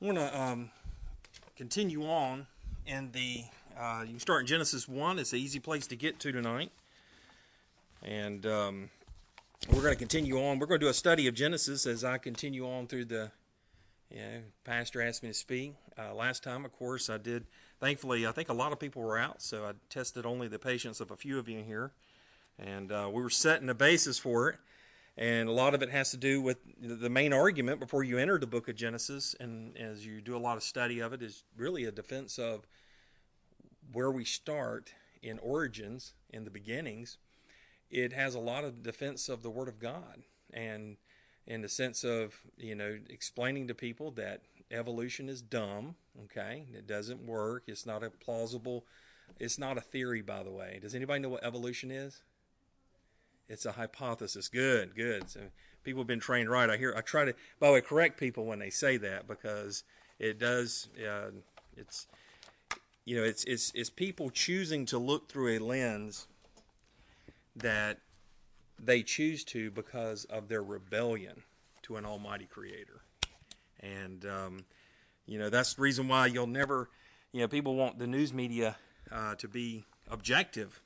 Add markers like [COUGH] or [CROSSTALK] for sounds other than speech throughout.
I want to um, continue on in the. Uh, you start in Genesis 1. It's an easy place to get to tonight. And um, we're going to continue on. We're going to do a study of Genesis as I continue on through the. Yeah, Pastor asked me to speak. Uh, last time, of course, I did. Thankfully, I think a lot of people were out, so I tested only the patience of a few of you here. And uh, we were setting the basis for it and a lot of it has to do with the main argument before you enter the book of Genesis, and as you do a lot of study of it, is really a defense of where we start in origins, in the beginnings. It has a lot of defense of the Word of God, and in the sense of you know explaining to people that evolution is dumb. Okay, it doesn't work. It's not a plausible. It's not a theory, by the way. Does anybody know what evolution is? It's a hypothesis. Good, good. So people have been trained right. I hear. I try to, by the way, correct people when they say that because it does. Uh, it's you know, it's it's it's people choosing to look through a lens that they choose to because of their rebellion to an Almighty Creator, and um, you know that's the reason why you'll never. You know, people want the news media uh, to be objective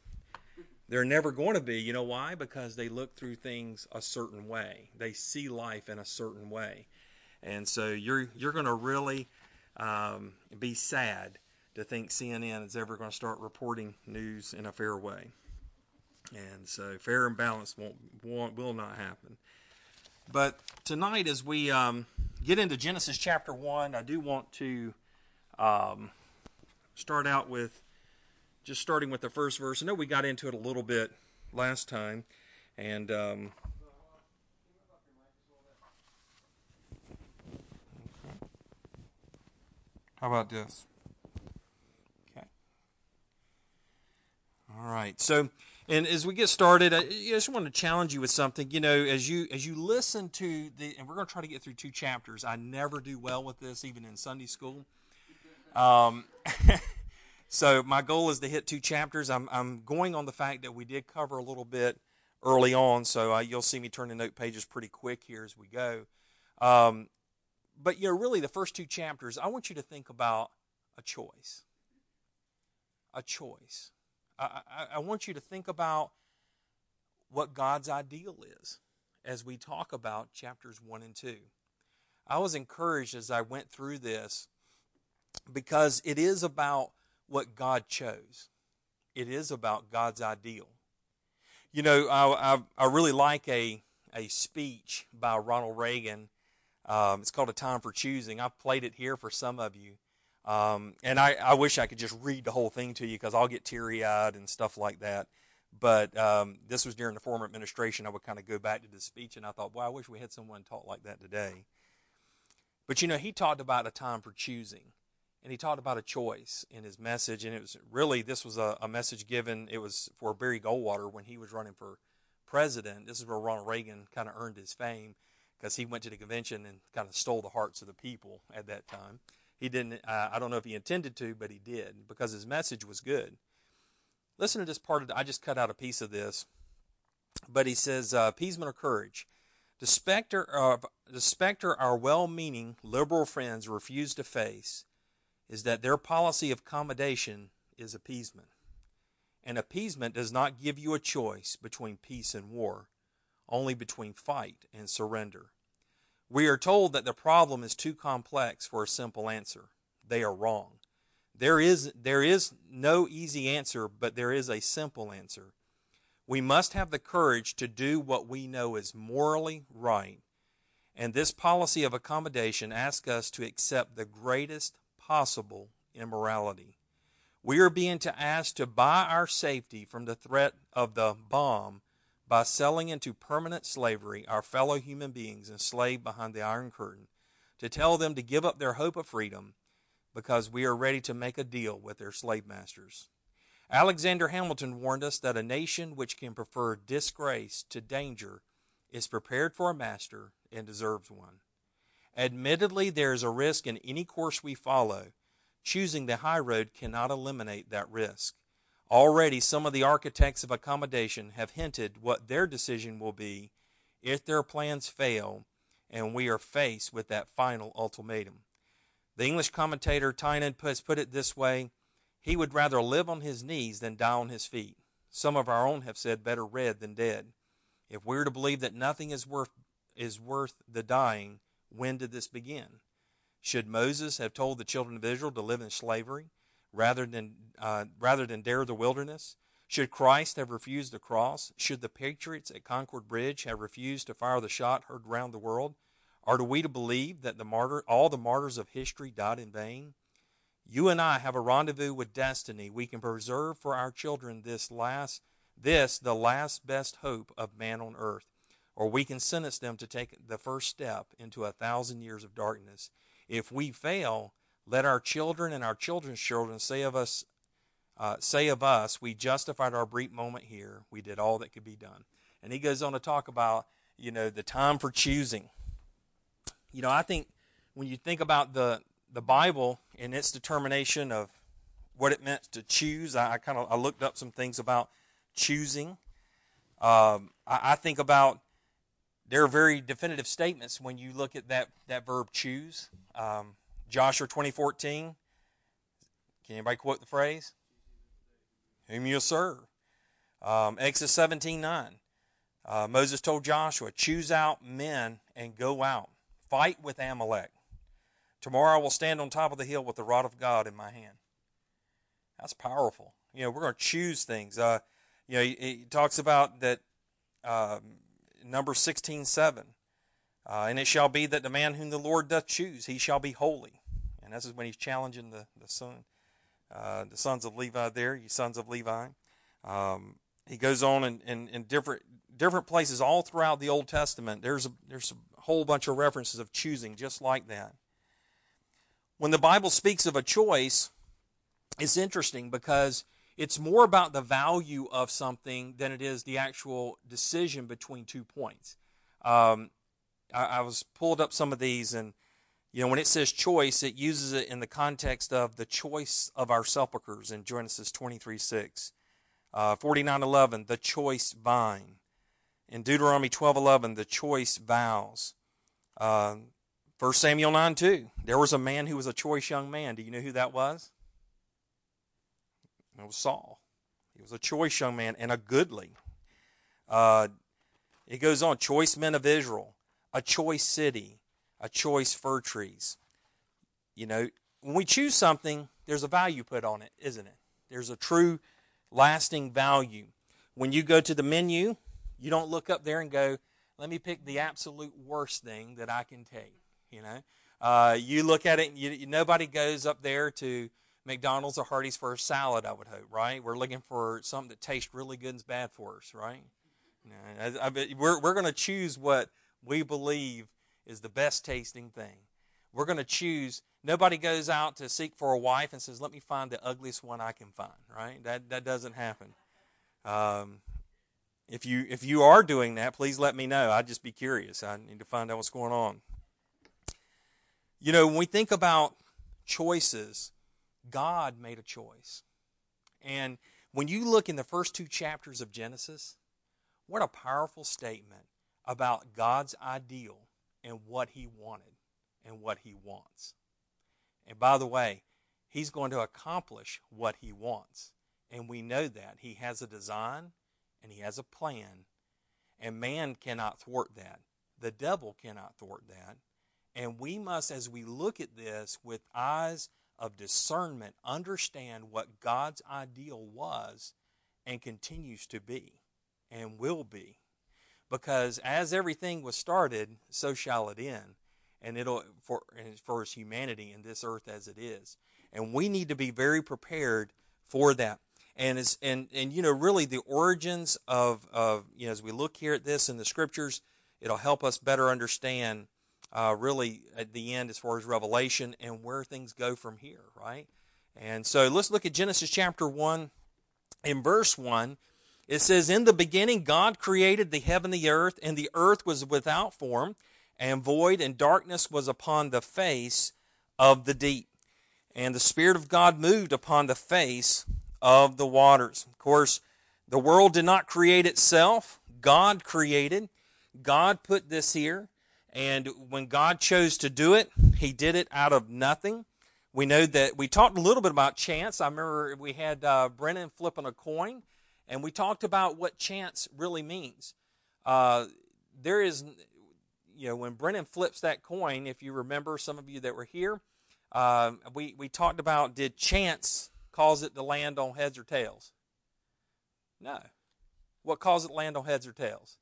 they're never going to be. You know why? Because they look through things a certain way. They see life in a certain way, and so you're you're going to really um, be sad to think CNN is ever going to start reporting news in a fair way. And so fair and balanced won't, won't will not happen. But tonight, as we um, get into Genesis chapter one, I do want to um, start out with just starting with the first verse. I know we got into it a little bit last time, and um, how about this? Okay. All right. So, and as we get started, I just want to challenge you with something. You know, as you as you listen to the, and we're going to try to get through two chapters. I never do well with this, even in Sunday school. Um, [LAUGHS] So my goal is to hit two chapters. I'm, I'm going on the fact that we did cover a little bit early on, so uh, you'll see me turn the note pages pretty quick here as we go. Um, but you know, really, the first two chapters, I want you to think about a choice. A choice. I, I, I want you to think about what God's ideal is as we talk about chapters one and two. I was encouraged as I went through this because it is about what God chose. It is about God's ideal. You know, I, I, I really like a, a speech by Ronald Reagan. Um, it's called A Time for Choosing. I've played it here for some of you. Um, and I, I wish I could just read the whole thing to you because I'll get teary eyed and stuff like that. But um, this was during the former administration. I would kind of go back to the speech and I thought, well, I wish we had someone talk like that today. But you know, he talked about a time for choosing and he talked about a choice in his message and it was really this was a, a, message given it was for barry goldwater when he was running for president. This is where ronald reagan kind of earned his fame because he went to the convention and kind of stole the hearts of the people at that time. He didn't uh, i don't know if he intended to but he did because his message was good. Listen to this part of the, i just cut out a piece of this but he says uh, appeasement or courage. The specter of the specter our well-meaning liberal friends refuse to face is that their policy of accommodation is appeasement. And appeasement does not give you a choice between peace and war, only between fight and surrender. We are told that the problem is too complex for a simple answer. They are wrong. There is, there is no easy answer, but there is a simple answer. We must have the courage to do what we know is morally right. And this policy of accommodation asks us to accept the greatest possible immorality. We are being to asked to buy our safety from the threat of the bomb by selling into permanent slavery our fellow human beings enslaved behind the Iron Curtain, to tell them to give up their hope of freedom because we are ready to make a deal with their slave masters. Alexander Hamilton warned us that a nation which can prefer disgrace to danger is prepared for a master and deserves one. Admittedly, there is a risk in any course we follow. Choosing the high road cannot eliminate that risk. Already, some of the architects of accommodation have hinted what their decision will be if their plans fail and we are faced with that final ultimatum. The English commentator Tynan has put it this way He would rather live on his knees than die on his feet. Some of our own have said better red than dead. If we're to believe that nothing is worth, is worth the dying, when did this begin? Should Moses have told the children of Israel to live in slavery rather than, uh, rather than dare the wilderness? Should Christ have refused the cross? Should the patriots at Concord Bridge have refused to fire the shot heard round the world? Are we to believe that the martyr, all the martyrs of history died in vain? You and I have a rendezvous with destiny. We can preserve for our children this last this the last best hope of man on earth, or we can sentence them to take the first step into a thousand years of darkness. If we fail, let our children and our children's children say of us uh, say of us, we justified our brief moment here. We did all that could be done. And he goes on to talk about, you know, the time for choosing. You know, I think when you think about the the Bible and its determination of what it meant to choose. I, I kind of I looked up some things about choosing. Um, I, I, think about there are very definitive statements when you look at that that verb choose. Um, Joshua twenty fourteen. Can anybody quote the phrase? Whom you'll serve. Um, Exodus seventeen nine. Uh, Moses told Joshua, "Choose out men and go out, fight with Amalek." Tomorrow I will stand on top of the hill with the rod of God in my hand. That's powerful. You know, we're going to choose things. Uh, you know, he, talks about that um, number 16, 7. Uh, and it shall be that the man whom the Lord doth choose, he shall be holy. And this is when he's challenging the, the son, uh, the sons of Levi there, you sons of Levi. Um, he goes on in, in, in, different different places all throughout the Old Testament. There's a, there's a whole bunch of references of choosing just like that when the Bible speaks of a choice, it's interesting because it's more about the value of something than it is the actual decision between two points. Um, I, I, was pulled up some of these, and you know when it says choice, it uses it in the context of the choice of our sepulchres in Genesis twenty three six, uh, forty nine eleven, the choice vine, in Deuteronomy twelve eleven, the choice vows. Uh, 1 Samuel 9 2. There was a man who was a choice young man. Do you know who that was? It was Saul. He was a choice young man and a goodly. Uh, it goes on choice men of Israel, a choice city, a choice fir trees. You know, when we choose something, there's a value put on it, isn't it? There's a true, lasting value. When you go to the menu, you don't look up there and go, let me pick the absolute worst thing that I can take. You know, uh, you look at it, you, nobody goes up there to McDonald's or Hardee's for a salad. I would hope, right? We're looking for something that tastes really good and's bad for us, right? I, I, we're we're going to choose what we believe is the best tasting thing. We're going to choose. Nobody goes out to seek for a wife and says, "Let me find the ugliest one I can find." Right? That that doesn't happen. Um, if you if you are doing that, please let me know. I'd just be curious. I need to find out what's going on. You know, when we think about choices, God made a choice. And when you look in the first two chapters of Genesis, what a powerful statement about God's ideal and what he wanted and what he wants. And by the way, he's going to accomplish what he wants. And we know that. He has a design and he has a plan. And man cannot thwart that. The devil cannot thwart that. And we must, as we look at this with eyes of discernment, understand what God's ideal was and continues to be and will be. Because as everything was started, so shall it end. And it'll for for his humanity in this earth as it is. And we need to be very prepared for that. And as and and you know, really the origins of of you know, as we look here at this in the scriptures, it'll help us better understand uh, really at the end as far as Revelation and where things go from here, right? And so let's look at Genesis chapter 1. In verse 1, it says, In the beginning, God created the heaven and the earth, and the earth was without form and void, and darkness was upon the face of the deep. And the Spirit of God moved upon the face of the waters. Of course, the world did not create itself, God created. God put this here. And when God chose to do it, He did it out of nothing. We know that we talked a little bit about chance. I remember we had uh, Brennan flipping a coin, and we talked about what chance really means. Uh, there is, you know, when Brennan flips that coin, if you remember, some of you that were here, uh, we, we talked about did chance cause it to land on heads or tails? No. What caused it to land on heads or tails?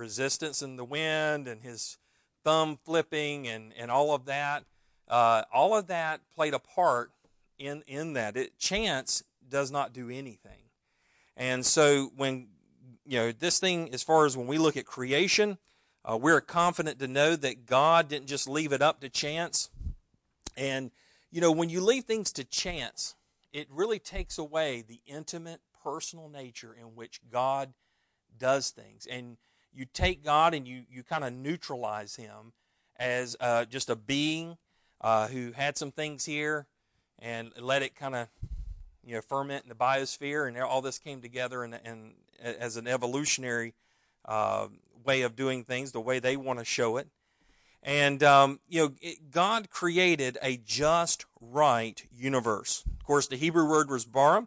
Resistance in the wind and his thumb flipping and, and all of that. Uh, all of that played a part in, in that. It, chance does not do anything. And so when, you know, this thing, as far as when we look at creation, uh, we're confident to know that God didn't just leave it up to chance. And, you know, when you leave things to chance, it really takes away the intimate, personal nature in which God does things. And you take God and you, you kind of neutralize him as uh, just a being uh, who had some things here and let it kind of you know ferment in the biosphere and all this came together and, and as an evolutionary uh, way of doing things the way they want to show it. And um, you know it, god created a just right universe. Of course the hebrew word was bara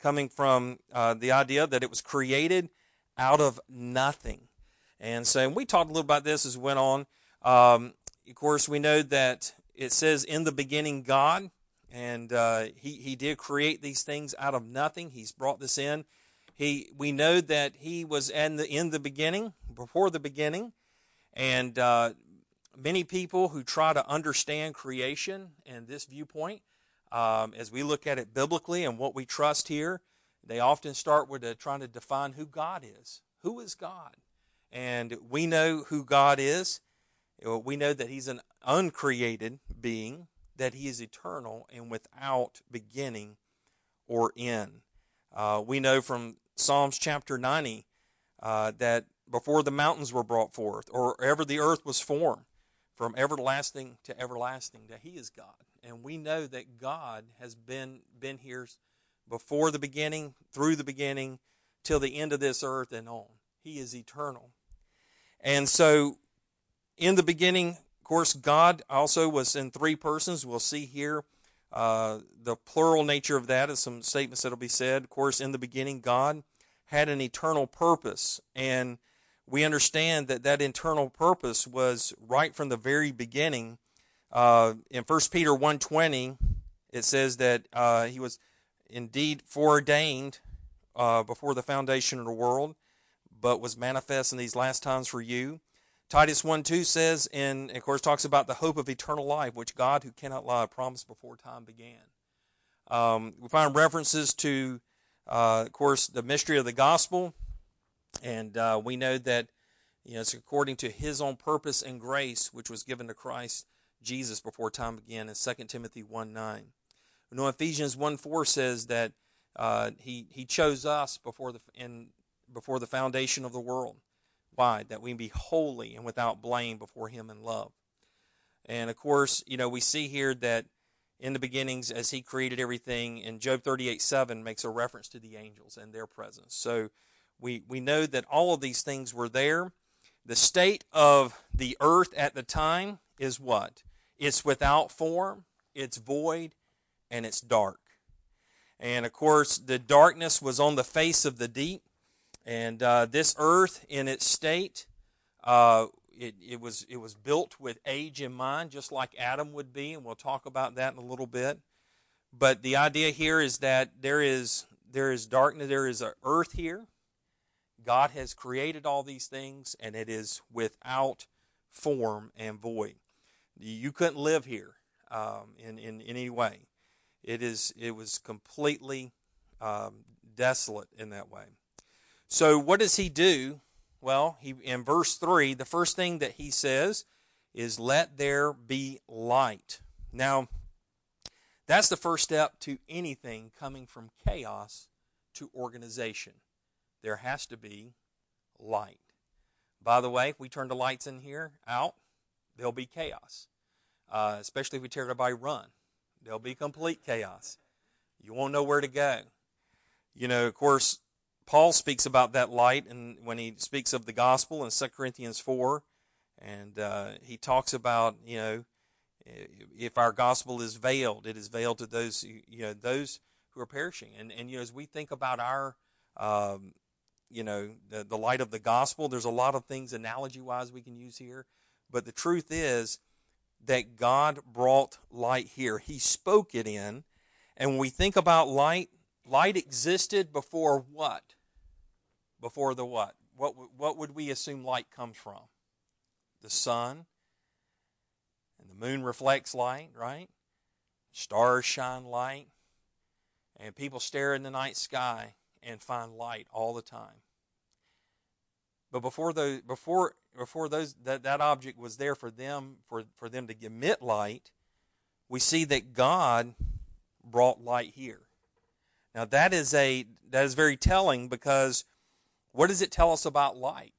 coming from uh, the idea that it was created out of nothing and so we talked a little about this as we went on um, of course we know that it says in the beginning god and uh, he he did create these things out of nothing. He's brought this in. He we know that he was in the in the beginning, before the beginning, and uh, many people who try to understand creation and this viewpoint, um, as we look at it biblically and what we trust here, they often start with uh, trying to define who God is. Who is God? And we know who God is. We know that He's an uncreated being that he is eternal and without beginning or end. Uh, we know from Psalms chapter 90 uh, that before the mountains were brought forth, or ever the earth was formed, from everlasting to everlasting, that He is God. And we know that God has been, been here before the beginning, through the beginning, till the end of this earth and on. He is eternal. And so, in the beginning, of course, God also was in three persons. We'll see here uh, the plural nature of that is some statements that'll be said. Of course, in the beginning, God had an eternal purpose, and we understand that that eternal purpose was right from the very beginning. Uh, in 1 Peter 1.20, it says that uh, he was indeed foreordained uh, before the foundation of the world, but was manifest in these last times for you Titus 1 2 says, and of course talks about the hope of eternal life, which God, who cannot lie, promised before time began. Um, we find references to, uh, of course, the mystery of the gospel, and uh, we know that you know, it's according to his own purpose and grace, which was given to Christ Jesus before time began in 2 Timothy 1 9. We know Ephesians 1 4 says that uh, he, he chose us before the, in, before the foundation of the world. Why? That we be holy and without blame before Him in love. And of course, you know, we see here that in the beginnings, as He created everything, and Job 38 7 makes a reference to the angels and their presence. So we, we know that all of these things were there. The state of the earth at the time is what? It's without form, it's void, and it's dark. And of course, the darkness was on the face of the deep. And uh, this earth, in its state, uh, it, it, was it was built with age in mind, just like Adam would be, and we'll talk about that in a little bit. But the idea here is that there is there is darkness, there is an earth here. God has created all these things, and it is without form and void. You couldn't live here um, in, in, any way. It is it was completely um, desolate in that way. So what does he do? Well, he in verse 3, the first thing that he says is let there be light. Now, that's the first step to anything coming from chaos to organization. There has to be light. By the way, if we turn the lights in here out, there'll be chaos. Uh, especially if we tear everybody run. There'll be complete chaos. You won't know where to go. You know, of course, Paul speaks about that light and when he speaks of the gospel in 2 Corinthians 4 and uh, he talks about you know If our gospel is veiled, it is veiled to those you know those who are perishing. And and you know as we think about our um, you know the, the light of the gospel, there's a lot of things analogy wise we can use here. But the truth is that God brought light here. He spoke it in. And when we think about light, light existed before what? Before the what? What, what would we assume light comes from? The sun. And the moon reflects light, right? Stars shine light. And people stare in the night sky and find light all the time. But before the before before those that, that object was there for them for, for them to emit light, we see that God brought light here. Now that is a that is very telling because what does it tell us about light?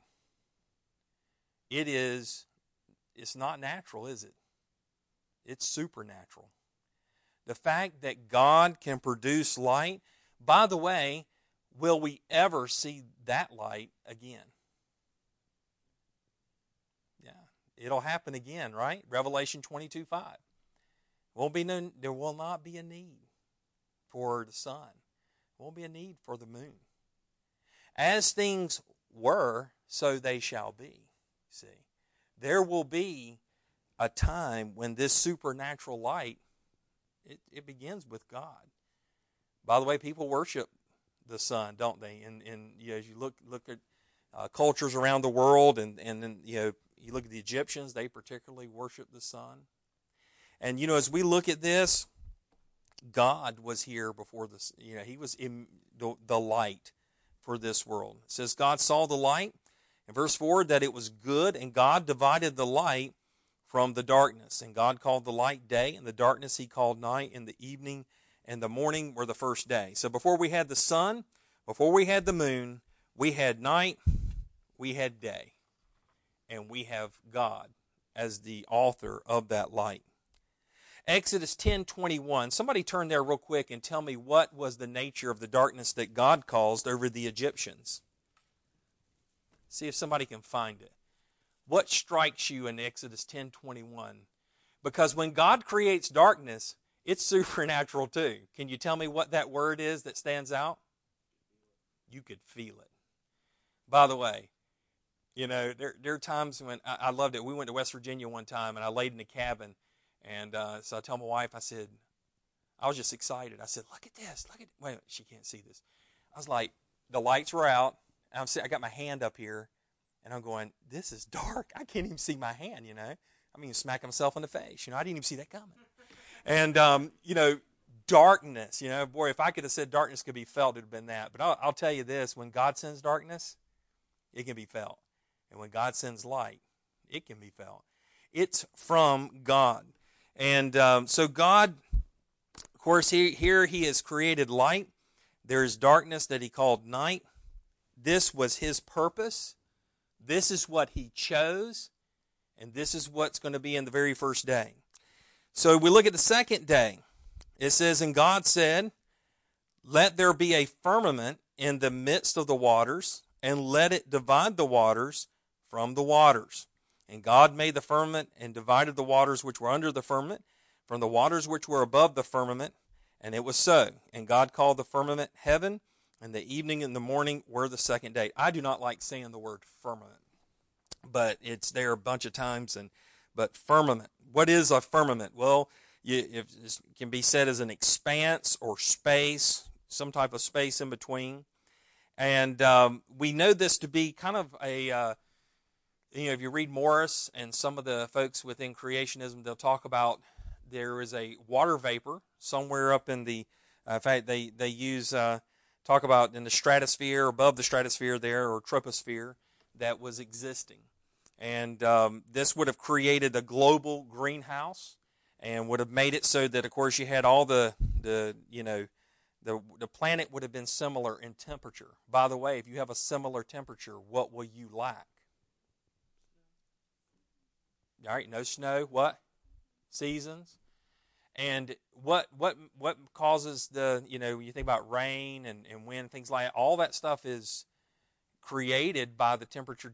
It is it's not natural, is it? It's supernatural. The fact that God can produce light, by the way, will we ever see that light again? Yeah, it'll happen again, right? Revelation 22 5. Won't be no, there will not be a need for the sun. Won't be a need for the moon. As things were, so they shall be. See, there will be a time when this supernatural light it, it begins with God. By the way, people worship the sun, don't they? And and you know, as you look look at uh, cultures around the world, and and then you know you look at the Egyptians, they particularly worship the sun. And you know, as we look at this, God was here before this. You know, He was in the, the light for this world. It says God saw the light in verse four that it was good, and God divided the light from the darkness. And God called the light day, and the darkness He called night, and the evening and the morning were the first day. So before we had the sun, before we had the moon, we had night, we had day, and we have God as the author of that light. Exodus 10:21. Somebody turn there real quick and tell me what was the nature of the darkness that God caused over the Egyptians. See if somebody can find it. What strikes you in Exodus 10:21? Because when God creates darkness, it's [LAUGHS] supernatural too. Can you tell me what that word is that stands out? You could feel it. By the way, you know, there, there are times when I, I loved it. We went to West Virginia one time and I laid in a cabin. And uh, so I tell my wife, I said, I was just excited. I said, look at this. Look at Wait, she can't see this. I was like, the lights were out. And I'm sitting, I got my hand up here and I'm going, this is dark. I can't even see my hand, you know. I mean, smacking myself in the face. You know, I didn't even see that coming. And, um, you know, darkness, you know, boy, if I could have said darkness could be felt, it would have been that. But I'll, I'll tell you this when God sends darkness, it can be felt. And when God sends light, it can be felt. It's from God. And um, so, God, of course, he, here He has created light. There is darkness that He called night. This was His purpose. This is what He chose. And this is what's going to be in the very first day. So we look at the second day. It says, And God said, Let there be a firmament in the midst of the waters, and let it divide the waters from the waters. And God made the firmament and divided the waters which were under the firmament from the waters which were above the firmament. And it was so. And God called the firmament heaven, and the evening and the morning were the second day. I do not like saying the word firmament, but it's there a bunch of times. And but firmament what is a firmament? Well, you, it can be said as an expanse or space, some type of space in between. And um, we know this to be kind of a, uh, you know, if you read Morris and some of the folks within creationism, they'll talk about there is a water vapor somewhere up in the, uh, in fact, they, they use, uh, talk about in the stratosphere, above the stratosphere there, or troposphere, that was existing. And um, this would have created a global greenhouse and would have made it so that, of course, you had all the, the you know, the, the planet would have been similar in temperature. By the way, if you have a similar temperature, what will you lack? All right, no snow. What? Seasons. And what what what causes the you know you think about rain and, and wind things like that, all that stuff is created by the temperature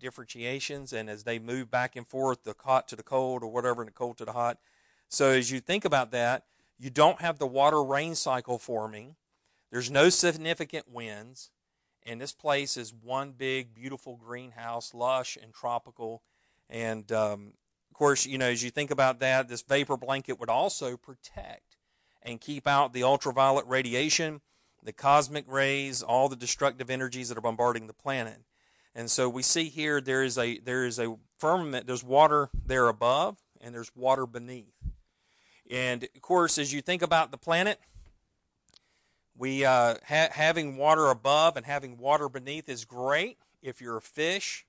differentiations and as they move back and forth, the hot to the cold or whatever, and the cold to the hot. So as you think about that, you don't have the water rain cycle forming. There's no significant winds. And this place is one big, beautiful greenhouse, lush and tropical. And um, of course, you know, as you think about that, this vapor blanket would also protect and keep out the ultraviolet radiation the cosmic rays, all the destructive energies that are bombarding the planet. And so we see here there is a there is a firmament, there's water there above, and there's water beneath. And of course, as you think about the planet, we uh, ha- having water above and having water beneath is great if you're a fish.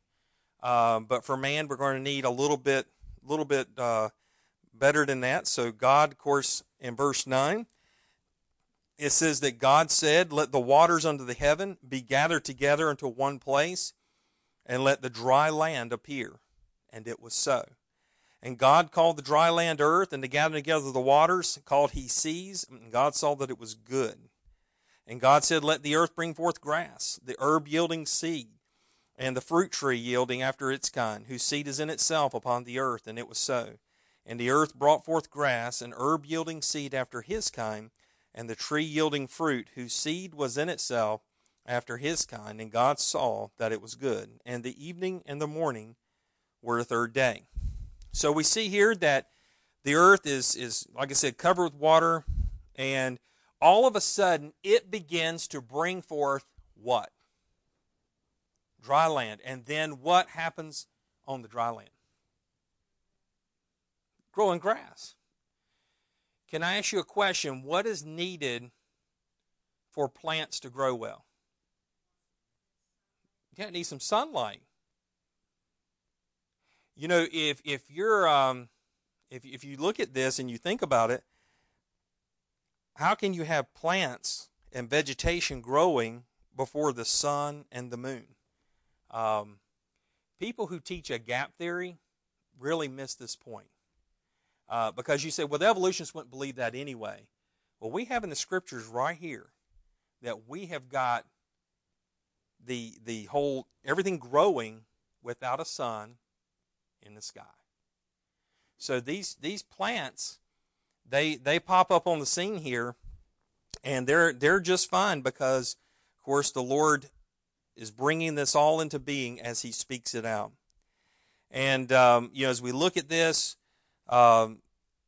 Um, but for man, we're going to need a little bit, little bit uh, better than that. So God, of course, in verse nine, it says that God said, Let the waters under the heaven be gathered together into one place, and let the dry land appear. And it was so. And God called the dry land earth, and the gathering together the waters called he seas. And God saw that it was good. And God said, Let the earth bring forth grass, the herb yielding seed, and the fruit tree yielding after its kind, whose seed is in itself upon the earth. And it was so. And the earth brought forth grass, and herb yielding seed after his kind and the tree yielding fruit, whose seed was in itself after his kind. And God saw that it was good. And the evening and the morning were the third day. So we see here that the earth is, is like I said, covered with water, and all of a sudden it begins to bring forth what? Dry land. And then what happens on the dry land? Growing grass. Can I ask you a question? What is needed for plants to grow well? Yeah, it needs some sunlight. You know, if if you're um, if if you look at this and you think about it, how can you have plants and vegetation growing before the sun and the moon? Um, people who teach a gap theory really miss this point. Uh, because you say, well, the evolutionists wouldn't believe that anyway. Well, we have in the scriptures right here that we have got the the whole everything growing without a sun in the sky. So these these plants they they pop up on the scene here and they're they're just fine because of course the Lord is bringing this all into being as he speaks it out. And um, you know as we look at this um,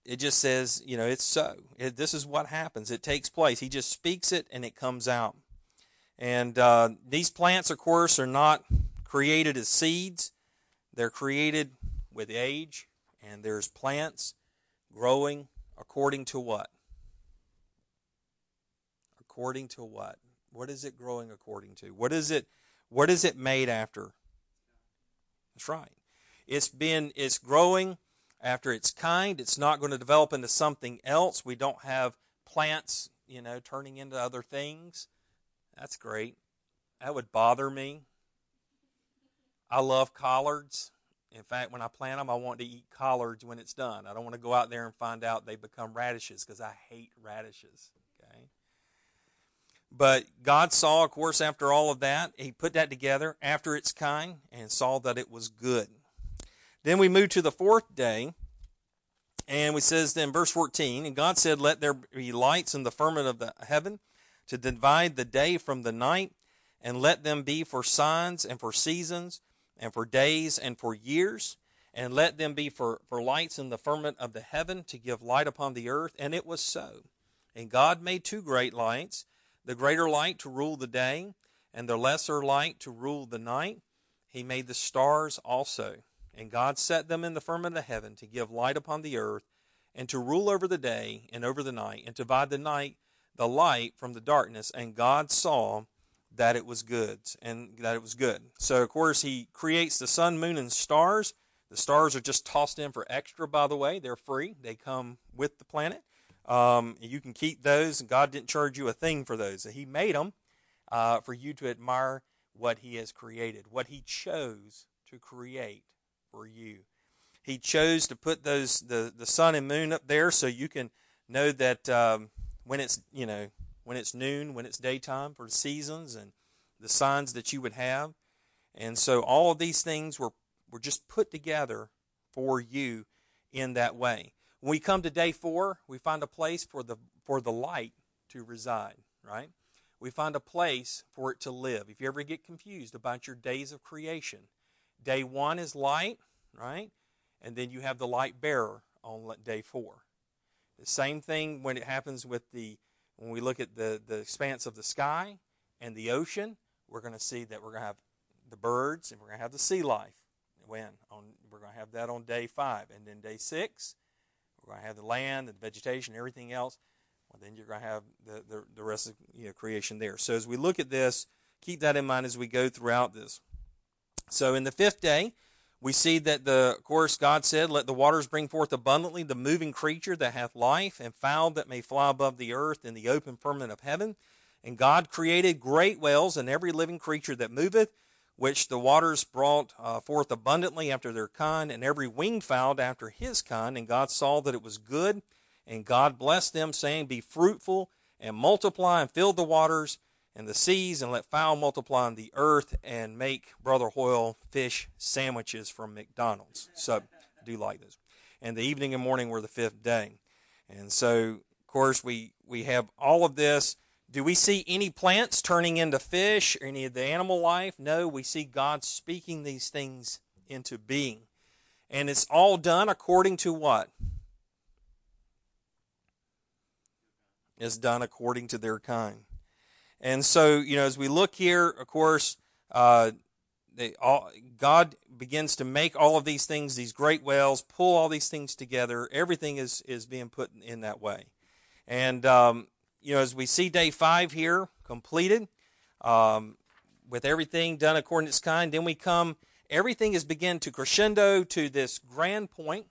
it just says, you know, it's so. It, this is what happens. It takes place. He just speaks it and it comes out. And uh, these plants, of course, are not created as seeds. They're created with age, and there's plants growing according to what? According to what? What is it growing according to? What is it? What is it made after? That's right. It's been. It's growing after its kind. It's not going to develop into something else. We don't have plants, you know, turning into other things. That's great. That would bother me. I love collards. In fact, when I plant them, I want to eat collards when it's done. I don't want to go out there and find out they become radishes because I hate radishes. But God saw, of course, after all of that, He put that together after its kind and saw that it was good. Then we move to the fourth day, and we says then verse 14, and God said, Let there be lights in the firmament of the heaven to divide the day from the night, and let them be for signs and for seasons and for days and for years, and let them be for, for lights in the firmament of the heaven to give light upon the earth. And it was so. And God made two great lights, the greater light to rule the day, and the lesser light to rule the night. He made the stars also and God set them in the firmament of heaven to give light upon the earth, and to rule over the day and over the night, and to divide the night, the light from the darkness. And God saw that it was good, and that it was good. So, of course, He creates the sun, moon, and stars. The stars are just tossed in for extra, by the way. They're free, they come with the planet. Um, you can keep those, and God didn't charge you a thing for those. He made them uh, for you to admire what He has created, what He chose to create for you. He chose to put those the, the sun and moon up there so you can know that um, when it's you know when it's noon, when it's daytime for the seasons, and the signs that you would have. And so all of these things were, were just put together for you in that way. When we come to day four, we find a place for the, for the light to reside, right? We find a place for it to live. If you ever get confused about your days of creation, day one is light, right? And then you have the light bearer on day four. The same thing when it happens with the when we look at the, the expanse of the sky and the ocean, we're going to see that we're going to have the birds and we're going to have the sea life. When on we're going to have that on day five, and then day six, we're going to have the land, the vegetation, everything else. Well, then you're going to have the, the, the rest of you know, creation there. So as we look at this, keep that in mind as we go throughout this. So in the fifth day, we see that the of course God said, Let the waters bring forth abundantly the moving creature that hath life, and fowl that may fly above the earth in the open firmament of heaven. And God created great whales and every living creature that moveth, which the waters brought uh, forth abundantly after their kind, and every winged fowl after his kind. And God saw that it was good, and God blessed them, saying, Be fruitful and multiply and fill the waters and the seas, and let fowl multiply on the earth, and make Brother Hoyle fish sandwiches from McDonald's. So I do like this. And the evening and morning were the fifth day. And so, of course, we, we have all of this. Do we see any plants turning into fish or any of the animal life? No, we see God speaking these things into being. And it's all done according to what? It's done according to their kind. And so, you know, as we look here, of course, uh, they all, God begins to make all of these things, these great whales, pull all these things together. Everything is, is being put in that way. And, um, you know, as we see day five here completed, um, with everything done according to its kind, then we come, everything is begin to crescendo to this grand point.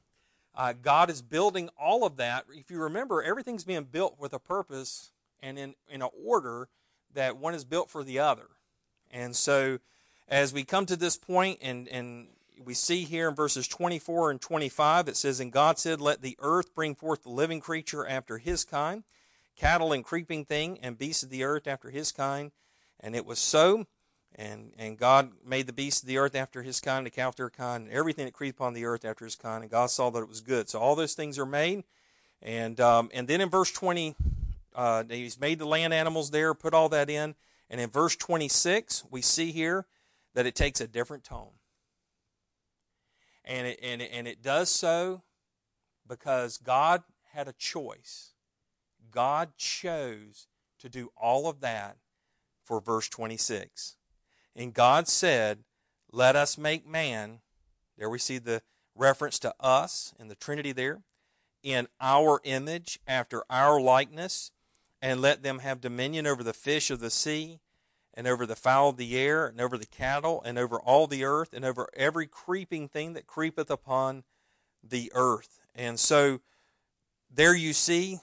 Uh, God is building all of that. If you remember, everything's being built with a purpose and in, in an order that one is built for the other. And so as we come to this point and, and we see here in verses 24 and 25, it says, And God said, Let the earth bring forth the living creature after his kind, cattle and creeping thing, and beasts of the earth after his kind. And it was so. And, and God made the beasts of the earth after his kind, the cow after her kind, and everything that creepeth upon the earth after his kind. And God saw that it was good. So all those things are made. And, um, and then in verse 20, uh, he's made the land animals there, put all that in. And in verse 26, we see here that it takes a different tone. And it, and it, and it does so because God had a choice. God chose to do all of that for verse 26. And God said, Let us make man. There we see the reference to us and the Trinity there. In our image, after our likeness, and let them have dominion over the fish of the sea, and over the fowl of the air, and over the cattle, and over all the earth, and over every creeping thing that creepeth upon the earth. And so there you see,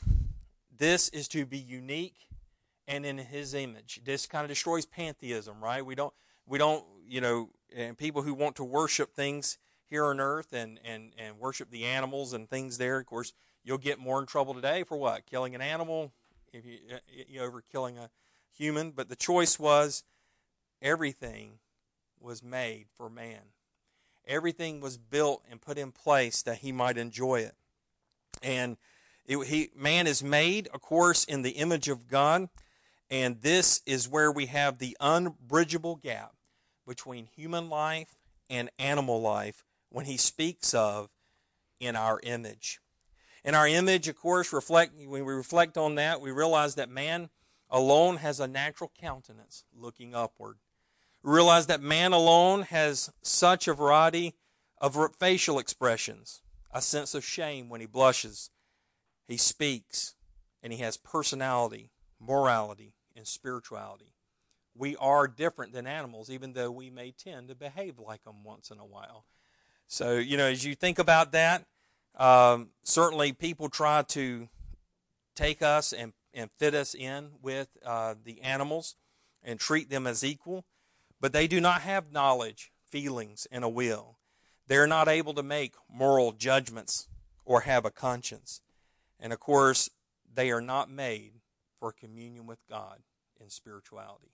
this is to be unique and in his image. This kind of destroys pantheism, right? We don't we don't, you know, and people who want to worship things here on earth and, and, and worship the animals and things there, of course, you'll get more in trouble today for what? Killing an animal, if you, uh, you over killing a human, but the choice was everything was made for man. Everything was built and put in place that he might enjoy it. And it, he, man is made, of course, in the image of God. And this is where we have the unbridgeable gap between human life and animal life when he speaks of in our image. In our image, of course, reflect when we reflect on that, we realize that man alone has a natural countenance looking upward. We realize that man alone has such a variety of facial expressions, a sense of shame when he blushes, he speaks, and he has personality, morality, and spirituality. We are different than animals, even though we may tend to behave like them once in a while. So, you know, as you think about that, um, certainly, people try to take us and, and fit us in with uh, the animals and treat them as equal, but they do not have knowledge, feelings, and a will. They're not able to make moral judgments or have a conscience. And of course, they are not made for communion with God in spirituality.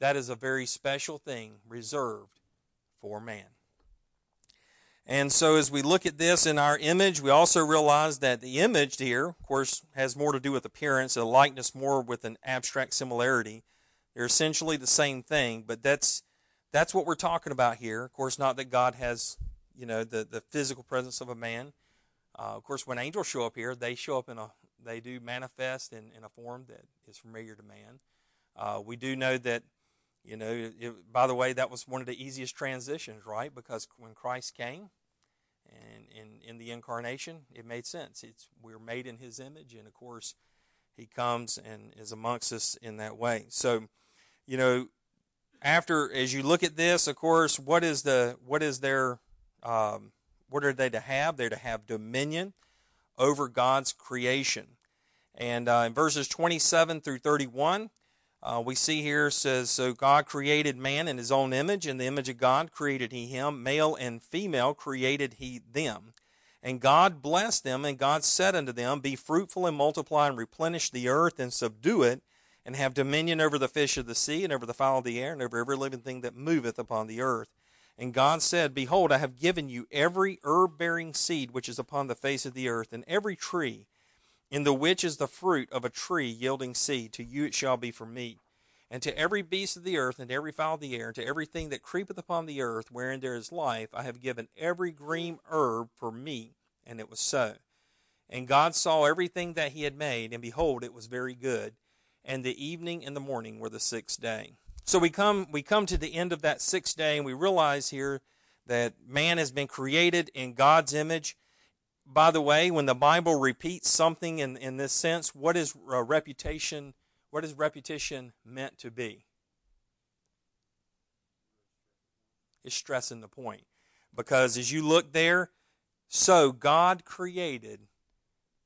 That is a very special thing reserved for man. And so, as we look at this in our image, we also realize that the image here, of course, has more to do with appearance, a likeness more with an abstract similarity. They're essentially the same thing, but that's that's what we're talking about here. Of course, not that God has, you know, the, the physical presence of a man. Uh, of course, when angels show up here, they show up in a, they do manifest in, in a form that is familiar to man. Uh, we do know that, you know, it, by the way, that was one of the easiest transitions, right? Because when Christ came, and in, in the incarnation, it made sense. It's we're made in His image, and of course, He comes and is amongst us in that way. So, you know, after as you look at this, of course, what is the what is their um, what are they to have? They're to have dominion over God's creation. And uh, in verses 27 through 31, uh, we see here says, So God created man in his own image. In the image of God created he him. Male and female created he them. And God blessed them, and God said unto them, Be fruitful and multiply and replenish the earth and subdue it and have dominion over the fish of the sea, and over the fowl of the air, and over every living thing that moveth upon the earth. And God said, Behold, I have given you every herb bearing seed which is upon the face of the earth, and every tree, in the which is the fruit of a tree yielding seed. To you it shall be for meat. And to every beast of the earth, and every fowl of the air, and to everything that creepeth upon the earth, wherein there is life, I have given every green herb for meat. And it was so. And God saw everything that he had made, and behold, it was very good and the evening and the morning were the sixth day. So we come we come to the end of that sixth day and we realize here that man has been created in God's image. By the way, when the Bible repeats something in, in this sense, what is a reputation what is repetition meant to be? It's stressing the point. Because as you look there, so God created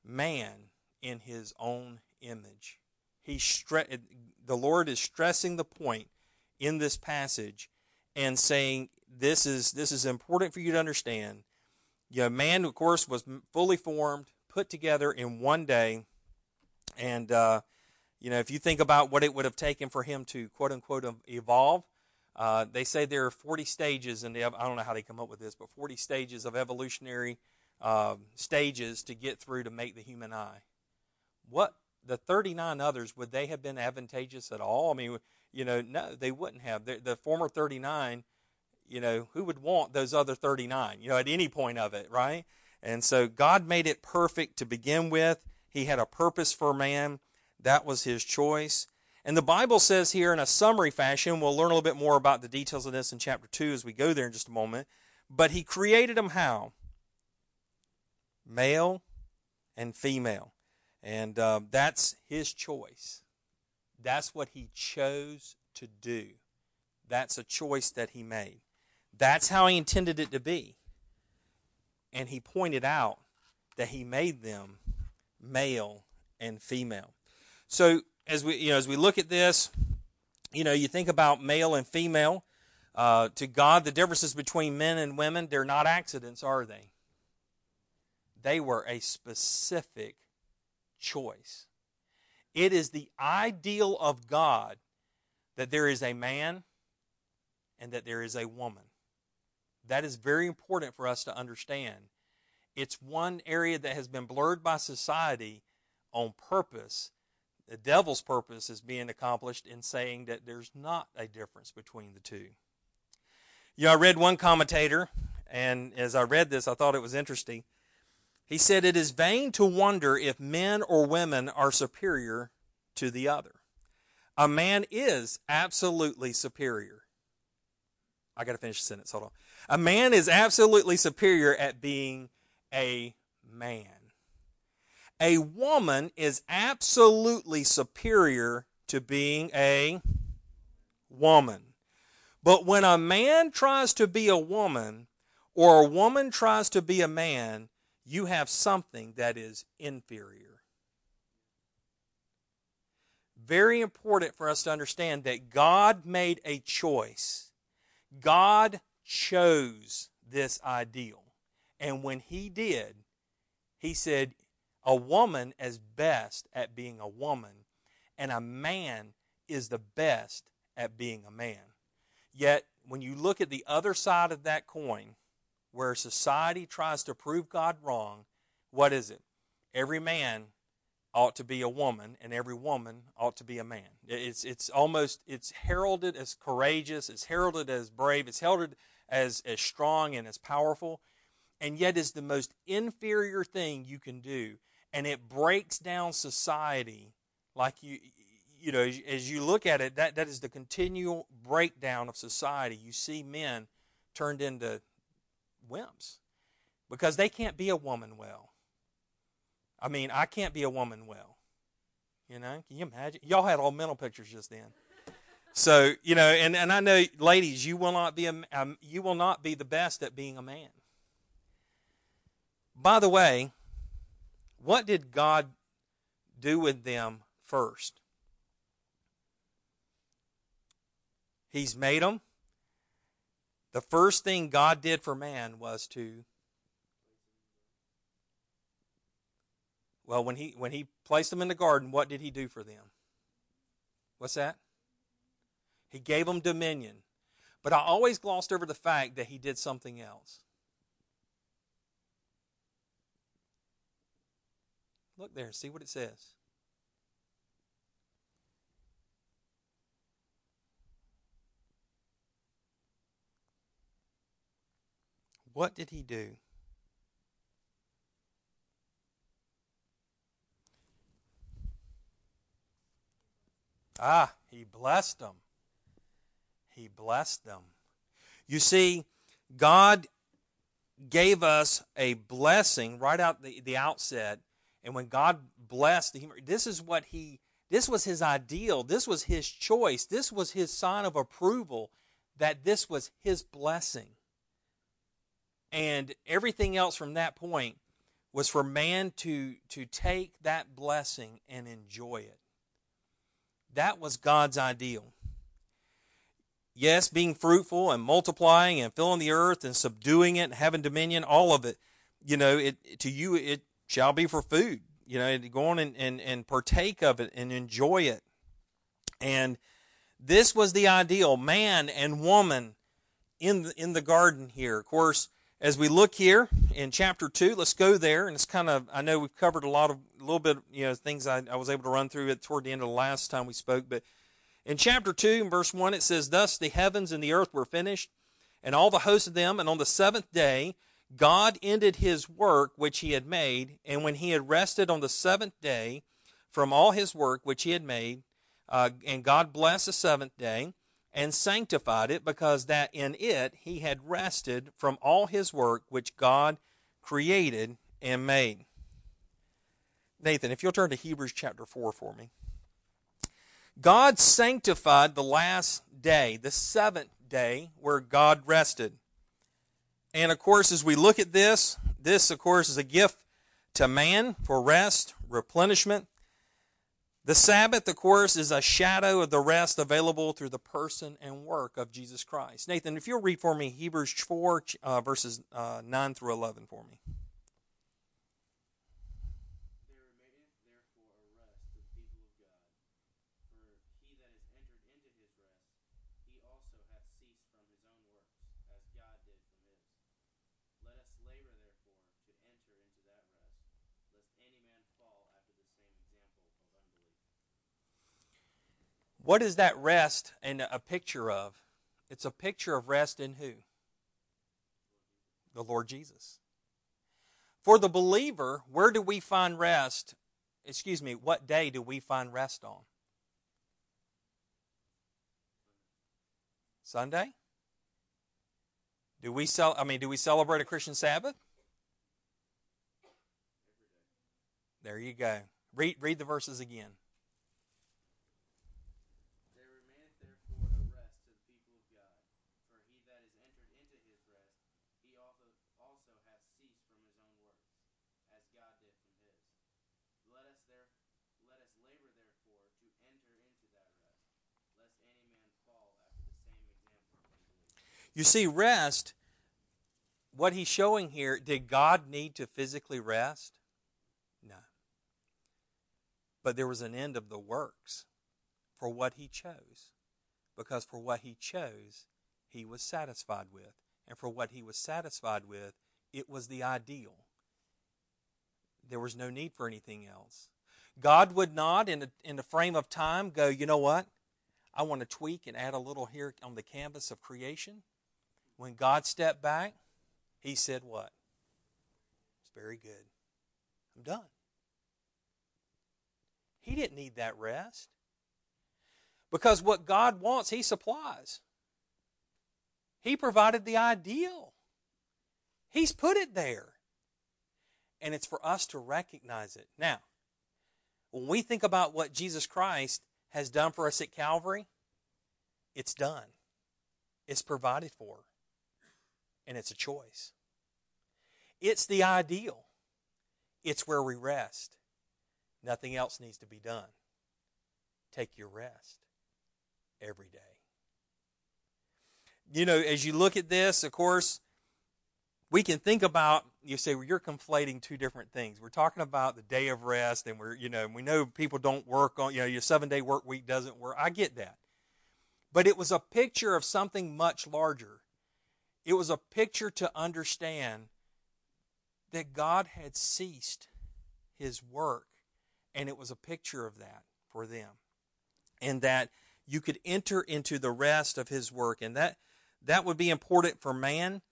man in his own image he stre- the Lord is stressing the point in this passage and saying this is this is important for you to understand. Yeah, man, of course, was fully formed, put together in one day, and uh, you know if you think about what it would have taken for him to quote unquote evolve, uh, they say there are 40 stages, and I don't know how they come up with this, but 40 stages of evolutionary uh, stages to get through to make the human eye. What the 39 others, would they have been advantageous at all? I mean, you know, no, they wouldn't have. The, the former 39, you know, who would want those other 39, you know, at any point of it, right? And so God made it perfect to begin with. He had a purpose for man. That was his choice. And the Bible says here in a summary fashion, we'll learn a little bit more about the details of this in chapter 2 as we go there in just a moment. But he created them how? Male and female. And um, that's his choice. That's what he chose to do. That's a choice that he made. That's how he intended it to be. And he pointed out that he made them male and female. So as we you know as we look at this, you know you think about male and female. Uh, to God, the differences between men and women they're not accidents, are they? They were a specific choice. It is the ideal of God that there is a man and that there is a woman. That is very important for us to understand. It's one area that has been blurred by society on purpose. The devil's purpose is being accomplished in saying that there's not a difference between the two. You know, I read one commentator, and as I read this, I thought it was interesting. He said, It is vain to wonder if men or women are superior to the other. A man is absolutely superior. I got to finish the sentence. Hold on. A man is absolutely superior at being a man. A woman is absolutely superior to being a woman. But when a man tries to be a woman or a woman tries to be a man, you have something that is inferior. Very important for us to understand that God made a choice. God chose this ideal. And when He did, He said, a woman is best at being a woman, and a man is the best at being a man. Yet, when you look at the other side of that coin, where society tries to prove God wrong, what is it? Every man ought to be a woman, and every woman ought to be a man. It's it's almost it's heralded as courageous, it's heralded as brave, it's heralded as as strong and as powerful, and yet is the most inferior thing you can do, and it breaks down society like you you know as you look at it that that is the continual breakdown of society. You see men turned into wimps because they can't be a woman well I mean, I can't be a woman well. You know, can you imagine? Y'all had all mental pictures just then. So you know, and, and I know, ladies, you will not be a, um, you will not be the best at being a man. By the way, what did God do with them first? He's made them. The first thing God did for man was to Well, when he when he placed them in the garden, what did he do for them? What's that? He gave them dominion. But I always glossed over the fact that he did something else. Look there, see what it says. What did he do? Ah, he blessed them. He blessed them. You see, God gave us a blessing right out the, the outset. And when God blessed the human, this is what he, this was his ideal. This was his choice. This was his sign of approval that this was his blessing. And everything else from that point was for man to, to take that blessing and enjoy it. That was God's ideal. Yes, being fruitful and multiplying and filling the earth and subduing it and having dominion, all of it, you know, it to you it shall be for food. You know, go on and, and, and partake of it and enjoy it. And this was the ideal, man and woman in the, in the garden here. Of course, as we look here in chapter 2 let's go there and it's kind of i know we've covered a lot of a little bit you know things I, I was able to run through it toward the end of the last time we spoke but in chapter 2 in verse 1 it says thus the heavens and the earth were finished and all the hosts of them and on the seventh day god ended his work which he had made and when he had rested on the seventh day from all his work which he had made uh, and god blessed the seventh day and sanctified it because that in it he had rested from all his work which God created and made. Nathan, if you'll turn to Hebrews chapter 4 for me. God sanctified the last day, the seventh day, where God rested. And of course, as we look at this, this, of course, is a gift to man for rest, replenishment, the Sabbath, of course, is a shadow of the rest available through the person and work of Jesus Christ. Nathan, if you'll read for me Hebrews 4, uh, verses uh, 9 through 11 for me. What is that rest and a picture of? It's a picture of rest in who? The Lord Jesus. For the believer, where do we find rest? Excuse me, what day do we find rest on? Sunday? Do we sell I mean, do we celebrate a Christian Sabbath? There you go. Read read the verses again. You see, rest, what he's showing here, did God need to physically rest? No. But there was an end of the works for what he chose. because for what he chose, he was satisfied with. And for what he was satisfied with, it was the ideal. There was no need for anything else. God would not, in a, in a frame of time, go, you know what? I want to tweak and add a little here on the canvas of creation. When God stepped back, he said, What? It's very good. I'm done. He didn't need that rest. Because what God wants, He supplies. He provided the ideal, He's put it there. And it's for us to recognize it. Now, when we think about what Jesus Christ has done for us at Calvary, it's done. It's provided for. And it's a choice. It's the ideal. It's where we rest. Nothing else needs to be done. Take your rest every day. You know, as you look at this, of course, we can think about you say well, you're conflating two different things. We're talking about the day of rest, and we're you know we know people don't work on you know your seven day work week doesn't work. I get that, but it was a picture of something much larger. It was a picture to understand that God had ceased His work, and it was a picture of that for them, and that you could enter into the rest of His work, and that that would be important for man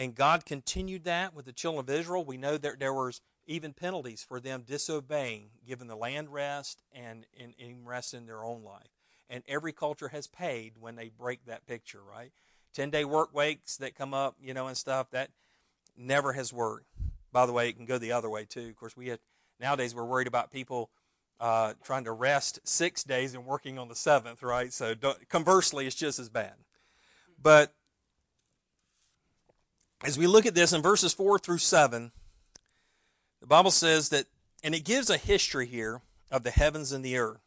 and God continued that with the children of Israel. We know that there was even penalties for them disobeying, given the land rest and in, in rest in their own life. And every culture has paid when they break that picture, right? 10 day work weeks that come up, you know, and stuff, that never has worked. By the way, it can go the other way too. Of course, we have, nowadays we're worried about people uh, trying to rest six days and working on the seventh, right? So conversely, it's just as bad. But as we look at this in verses 4 through 7, the Bible says that, and it gives a history here of the heavens and the earth.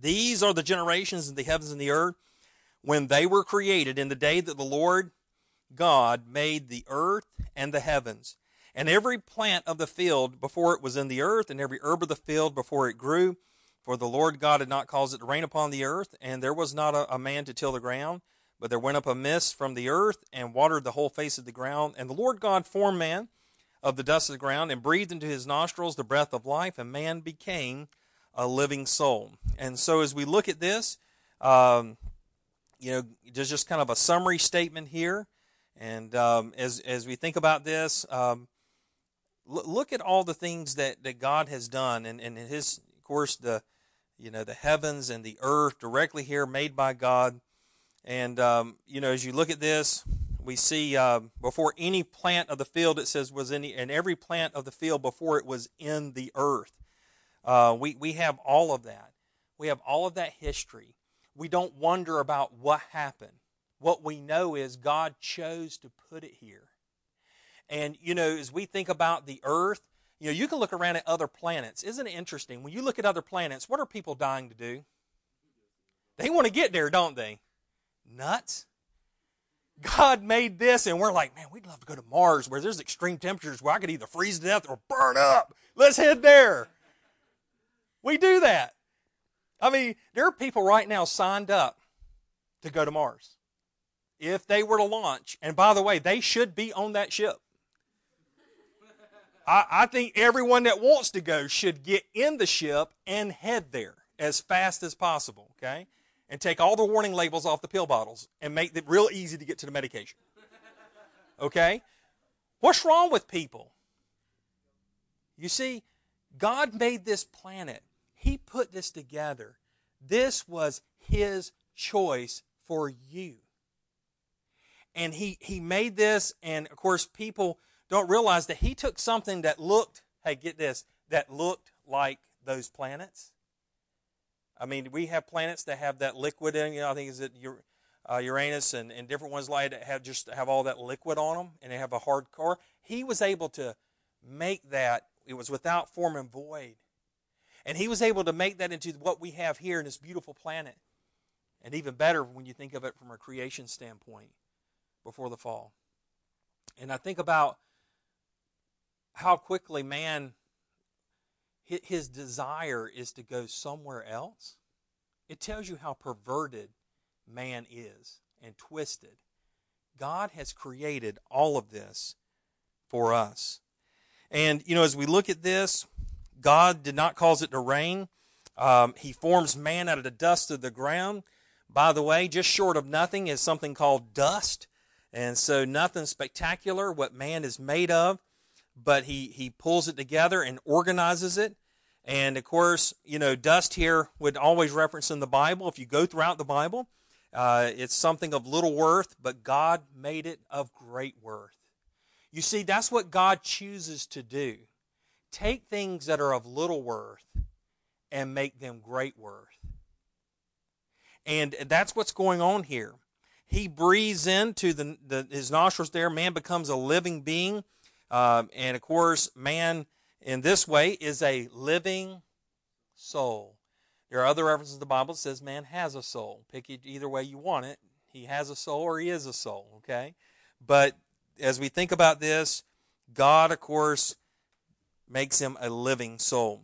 These are the generations of the heavens and the earth when they were created in the day that the Lord God made the earth and the heavens, and every plant of the field before it was in the earth, and every herb of the field before it grew. For the Lord God had not caused it to rain upon the earth, and there was not a, a man to till the ground but there went up a mist from the earth and watered the whole face of the ground. And the Lord God formed man of the dust of the ground and breathed into his nostrils the breath of life, and man became a living soul. And so as we look at this, um, you know, there's just kind of a summary statement here. And um, as, as we think about this, um, look at all the things that, that God has done. And, and his, of course, the, you know, the heavens and the earth directly here made by God and, um, you know, as you look at this, we see uh, before any plant of the field, it says, was in and every plant of the field before it was in the earth. Uh, we, we have all of that. We have all of that history. We don't wonder about what happened. What we know is God chose to put it here. And, you know, as we think about the earth, you know, you can look around at other planets. Isn't it interesting? When you look at other planets, what are people dying to do? They want to get there, don't they? nuts? God made this, and we're like, man, we'd love to go to Mars where there's extreme temperatures where I could either freeze to death or burn up. Let's head there. We do that. I mean, there are people right now signed up to go to Mars. If they were to launch, and by the way, they should be on that ship. I, I think everyone that wants to go should get in the ship and head there as fast as possible, okay? and take all the warning labels off the pill bottles and make it real easy to get to the medication. Okay? What's wrong with people? You see, God made this planet. He put this together. This was his choice for you. And he, he made this, and of course, people don't realize that he took something that looked, hey, get this, that looked like those planets, I mean, we have planets that have that liquid in. You know, I think is it uh, Uranus and, and different ones like that have just have all that liquid on them, and they have a hard core. He was able to make that. It was without form and void, and he was able to make that into what we have here in this beautiful planet, and even better when you think of it from a creation standpoint before the fall. And I think about how quickly man his desire is to go somewhere else, it tells you how perverted man is and twisted. God has created all of this for us. And, you know, as we look at this, God did not cause it to rain. Um, he forms man out of the dust of the ground. By the way, just short of nothing is something called dust. And so nothing spectacular what man is made of, but he, he pulls it together and organizes it. And of course, you know, dust here would always reference in the Bible. If you go throughout the Bible, uh, it's something of little worth, but God made it of great worth. You see, that's what God chooses to do. Take things that are of little worth and make them great worth. And that's what's going on here. He breathes into the, the his nostrils there. Man becomes a living being. Um, and of course, man in this way is a living soul. There are other references in the Bible that says man has a soul. Pick it either way you want it. He has a soul or he is a soul, okay? But as we think about this, God, of course, makes him a living soul.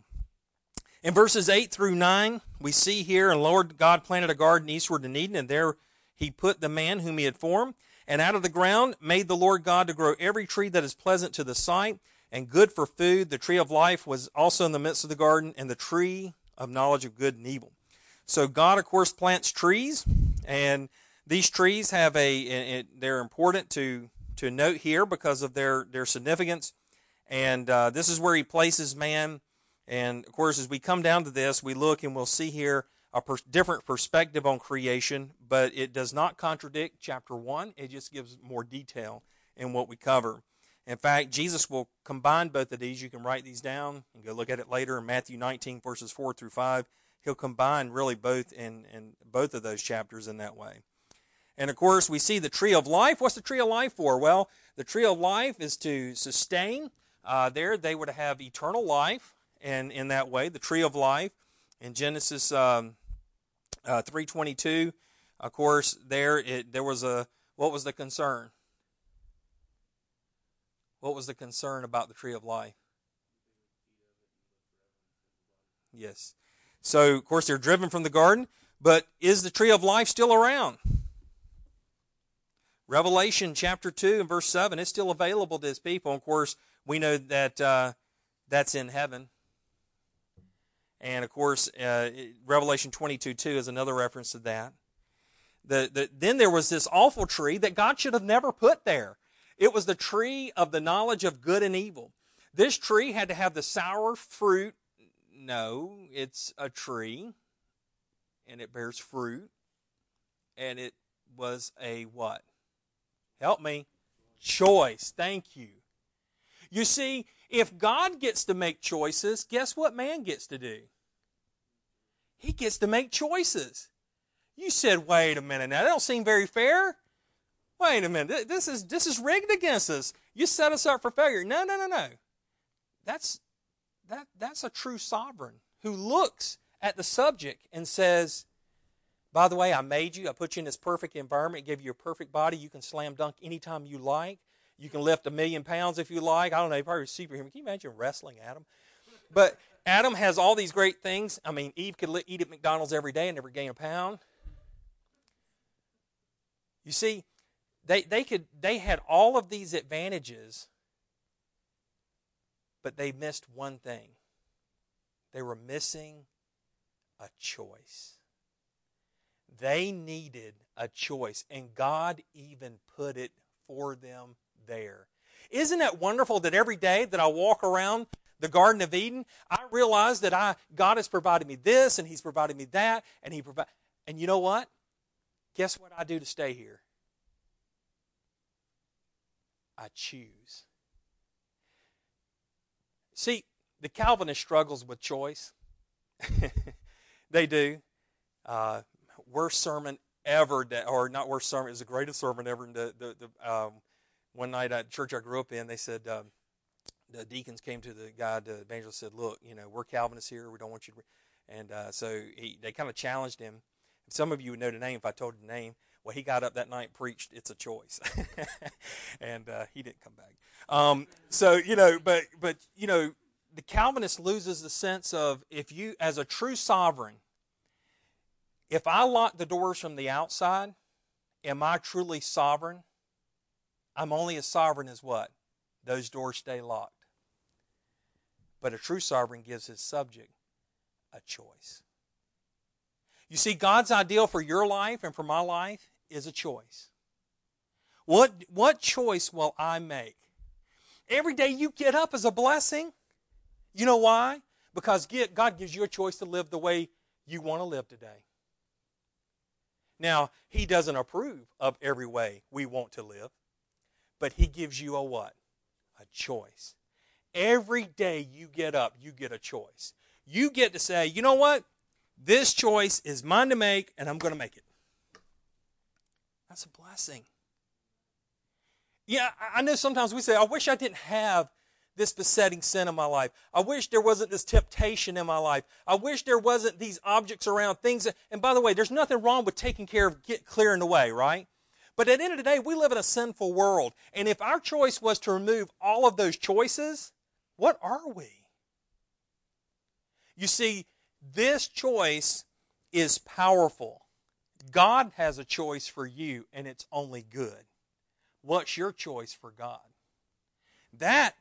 In verses 8 through 9, we see here, and Lord God planted a garden eastward in Eden, and there he put the man whom he had formed. And out of the ground made the Lord God to grow every tree that is pleasant to the sight and good for food. The tree of life was also in the midst of the garden, and the tree of knowledge of good and evil. So God, of course, plants trees, and these trees have a. They're important to to note here because of their their significance, and uh, this is where He places man. And of course, as we come down to this, we look and we'll see here a per- different perspective on creation, but it does not contradict chapter one. It just gives more detail in what we cover. In fact, Jesus will combine both of these. You can write these down and go look at it later in Matthew 19, verses 4 through 5. He'll combine really both in, in both of those chapters in that way. And of course, we see the tree of life. What's the tree of life for? Well, the tree of life is to sustain. Uh, there, they would have eternal life, and in that way, the tree of life in Genesis um, uh, 3:22. Of course, there it, there was a what was the concern? What was the concern about the tree of life? Yes. So, of course, they're driven from the garden, but is the tree of life still around? Revelation chapter 2 and verse 7, it's still available to his people. Of course, we know that uh, that's in heaven. And of course, uh, Revelation 22 2 is another reference to that. The, the, then there was this awful tree that God should have never put there. It was the tree of the knowledge of good and evil. This tree had to have the sour fruit. No, it's a tree and it bears fruit. And it was a what? Help me. Choice. Thank you. You see, if God gets to make choices, guess what man gets to do? He gets to make choices. You said, wait a minute now, that don't seem very fair. Wait a minute, this is this is rigged against us. You set us up for failure. No, no, no, no. That's that that's a true sovereign who looks at the subject and says, by the way, I made you, I put you in this perfect environment, gave you a perfect body. You can slam dunk anytime you like. You can lift a million pounds if you like. I don't know, probably superhuman. Can you imagine wrestling Adam? But Adam has all these great things. I mean, Eve could eat at McDonald's every day and never gain a pound. You see, they, they could they had all of these advantages, but they missed one thing. They were missing a choice. They needed a choice, and God even put it for them there. Isn't it wonderful that every day that I walk around the Garden of Eden, I realize that I God has provided me this and He's provided me that, and He provide. And you know what? Guess what I do to stay here? I choose. See, the Calvinist struggles with choice. [LAUGHS] they do. Uh, worst sermon ever, or not worst sermon, is the greatest sermon ever. The, the, the um, one night at church I grew up in, they said, um, the deacons came to the guy, the evangelist, said, "Look, you know, we're Calvinists here. We don't want you to." And uh, so he, they kind of challenged him. Some of you would know the name if I told you the name. Well, he got up that night preached, "It's a choice," [LAUGHS] and uh, he didn't come back. Um, so you know, but but you know, the Calvinist loses the sense of if you, as a true sovereign, If I lock the doors from the outside, am I truly sovereign? I'm only as sovereign as what? Those doors stay locked. But a true sovereign gives his subject a choice. You see, God's ideal for your life and for my life is a choice. What, what choice will I make? Every day you get up is a blessing. You know why? Because God gives you a choice to live the way you want to live today. Now, He doesn't approve of every way we want to live, but He gives you a what? A choice. Every day you get up, you get a choice. You get to say, you know what? This choice is mine to make, and I'm going to make it. That's a blessing. Yeah, I know sometimes we say, I wish I didn't have this besetting sin in my life. I wish there wasn't this temptation in my life. I wish there wasn't these objects around things. And by the way, there's nothing wrong with taking care of get clearing the way, right? But at the end of the day, we live in a sinful world. And if our choice was to remove all of those choices, what are we? You see, this choice is powerful. God has a choice for you, and it's only good. What's your choice for God? That,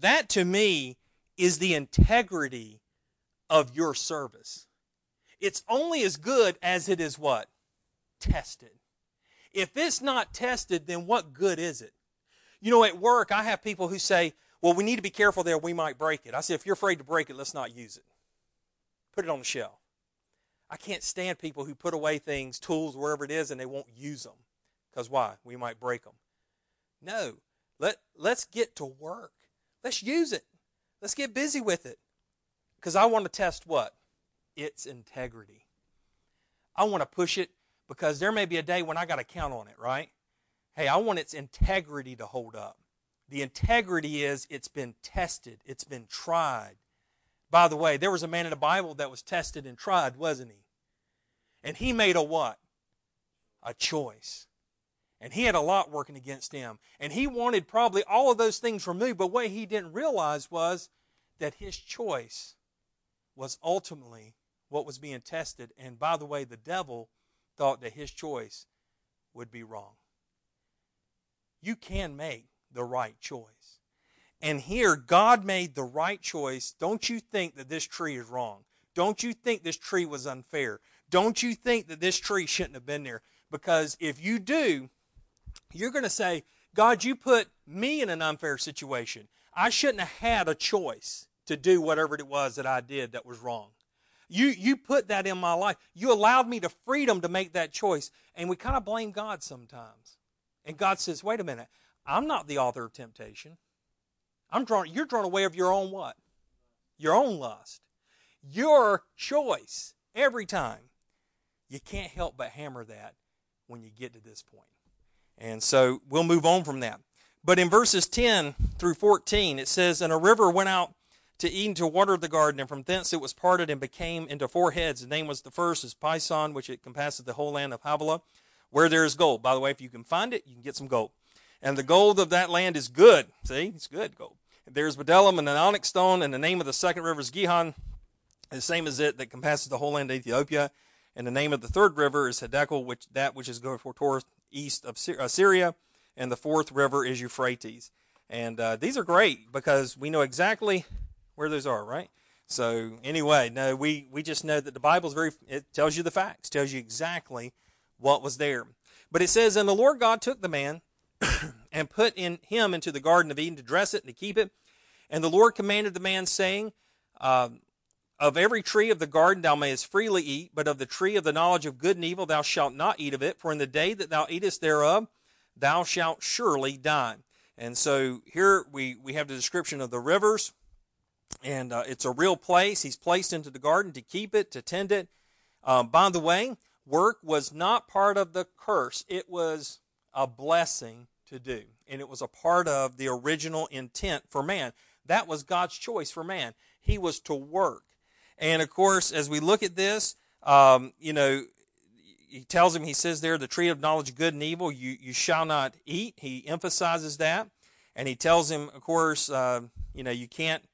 that to me is the integrity of your service. It's only as good as it is what? Tested. If it's not tested, then what good is it? You know, at work, I have people who say, well, we need to be careful there, we might break it. I say, if you're afraid to break it, let's not use it. Put it on the shelf. I can't stand people who put away things, tools, wherever it is, and they won't use them. Because why? We might break them. No. Let, let's get to work. Let's use it. Let's get busy with it. Because I want to test what? Its integrity. I want to push it because there may be a day when I got to count on it, right? Hey, I want its integrity to hold up. The integrity is it's been tested, it's been tried. By the way, there was a man in the Bible that was tested and tried, wasn't he? And he made a what? A choice. And he had a lot working against him. And he wanted probably all of those things removed, but what he didn't realize was that his choice was ultimately what was being tested. And by the way, the devil thought that his choice would be wrong. You can make the right choice. And here, God made the right choice. Don't you think that this tree is wrong? Don't you think this tree was unfair? Don't you think that this tree shouldn't have been there? Because if you do, you're going to say, God, you put me in an unfair situation. I shouldn't have had a choice to do whatever it was that I did that was wrong. You, you put that in my life. You allowed me the freedom to make that choice. And we kind of blame God sometimes. And God says, wait a minute, I'm not the author of temptation. I'm drawn, you're drawn away of your own what? Your own lust. Your choice every time. You can't help but hammer that when you get to this point. And so we'll move on from that. But in verses 10 through 14, it says, And a river went out to Eden to water the garden, and from thence it was parted and became into four heads. The name was the first is Pison, which it compasses the whole land of Havilah, where there is gold. By the way, if you can find it, you can get some gold. And the gold of that land is good. See, it's good gold. There's bdellium and an onyx stone, and the name of the second river is Gihon, the same as it that compasses the whole land of Ethiopia. And the name of the third river is Hiddekel, which that which is going forth east of Syria, and the fourth river is Euphrates. And uh, these are great because we know exactly where those are, right? So anyway, no, we we just know that the Bible is very. It tells you the facts, tells you exactly what was there. But it says, and the Lord God took the man [COUGHS] and put in him into the garden of Eden to dress it and to keep it. And the Lord commanded the man, saying, uh, Of every tree of the garden thou mayest freely eat, but of the tree of the knowledge of good and evil thou shalt not eat of it, for in the day that thou eatest thereof thou shalt surely die. And so here we, we have the description of the rivers, and uh, it's a real place. He's placed into the garden to keep it, to tend it. Um, by the way, work was not part of the curse, it was a blessing to do. And it was a part of the original intent for man. That was God's choice for man. He was to work. And of course, as we look at this, um, you know, he tells him, he says there, the tree of knowledge good and evil, you, you shall not eat. He emphasizes that. And he tells him, of course, uh, you know, you can't,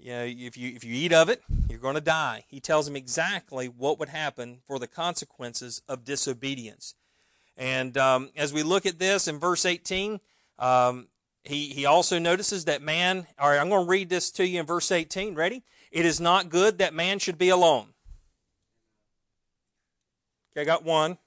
you know, if you if you eat of it, you're going to die. He tells him exactly what would happen for the consequences of disobedience. And um, as we look at this in verse 18, um, he he also notices that man. All right, I'm going to read this to you in verse 18. Ready? It is not good that man should be alone. Okay, I got one.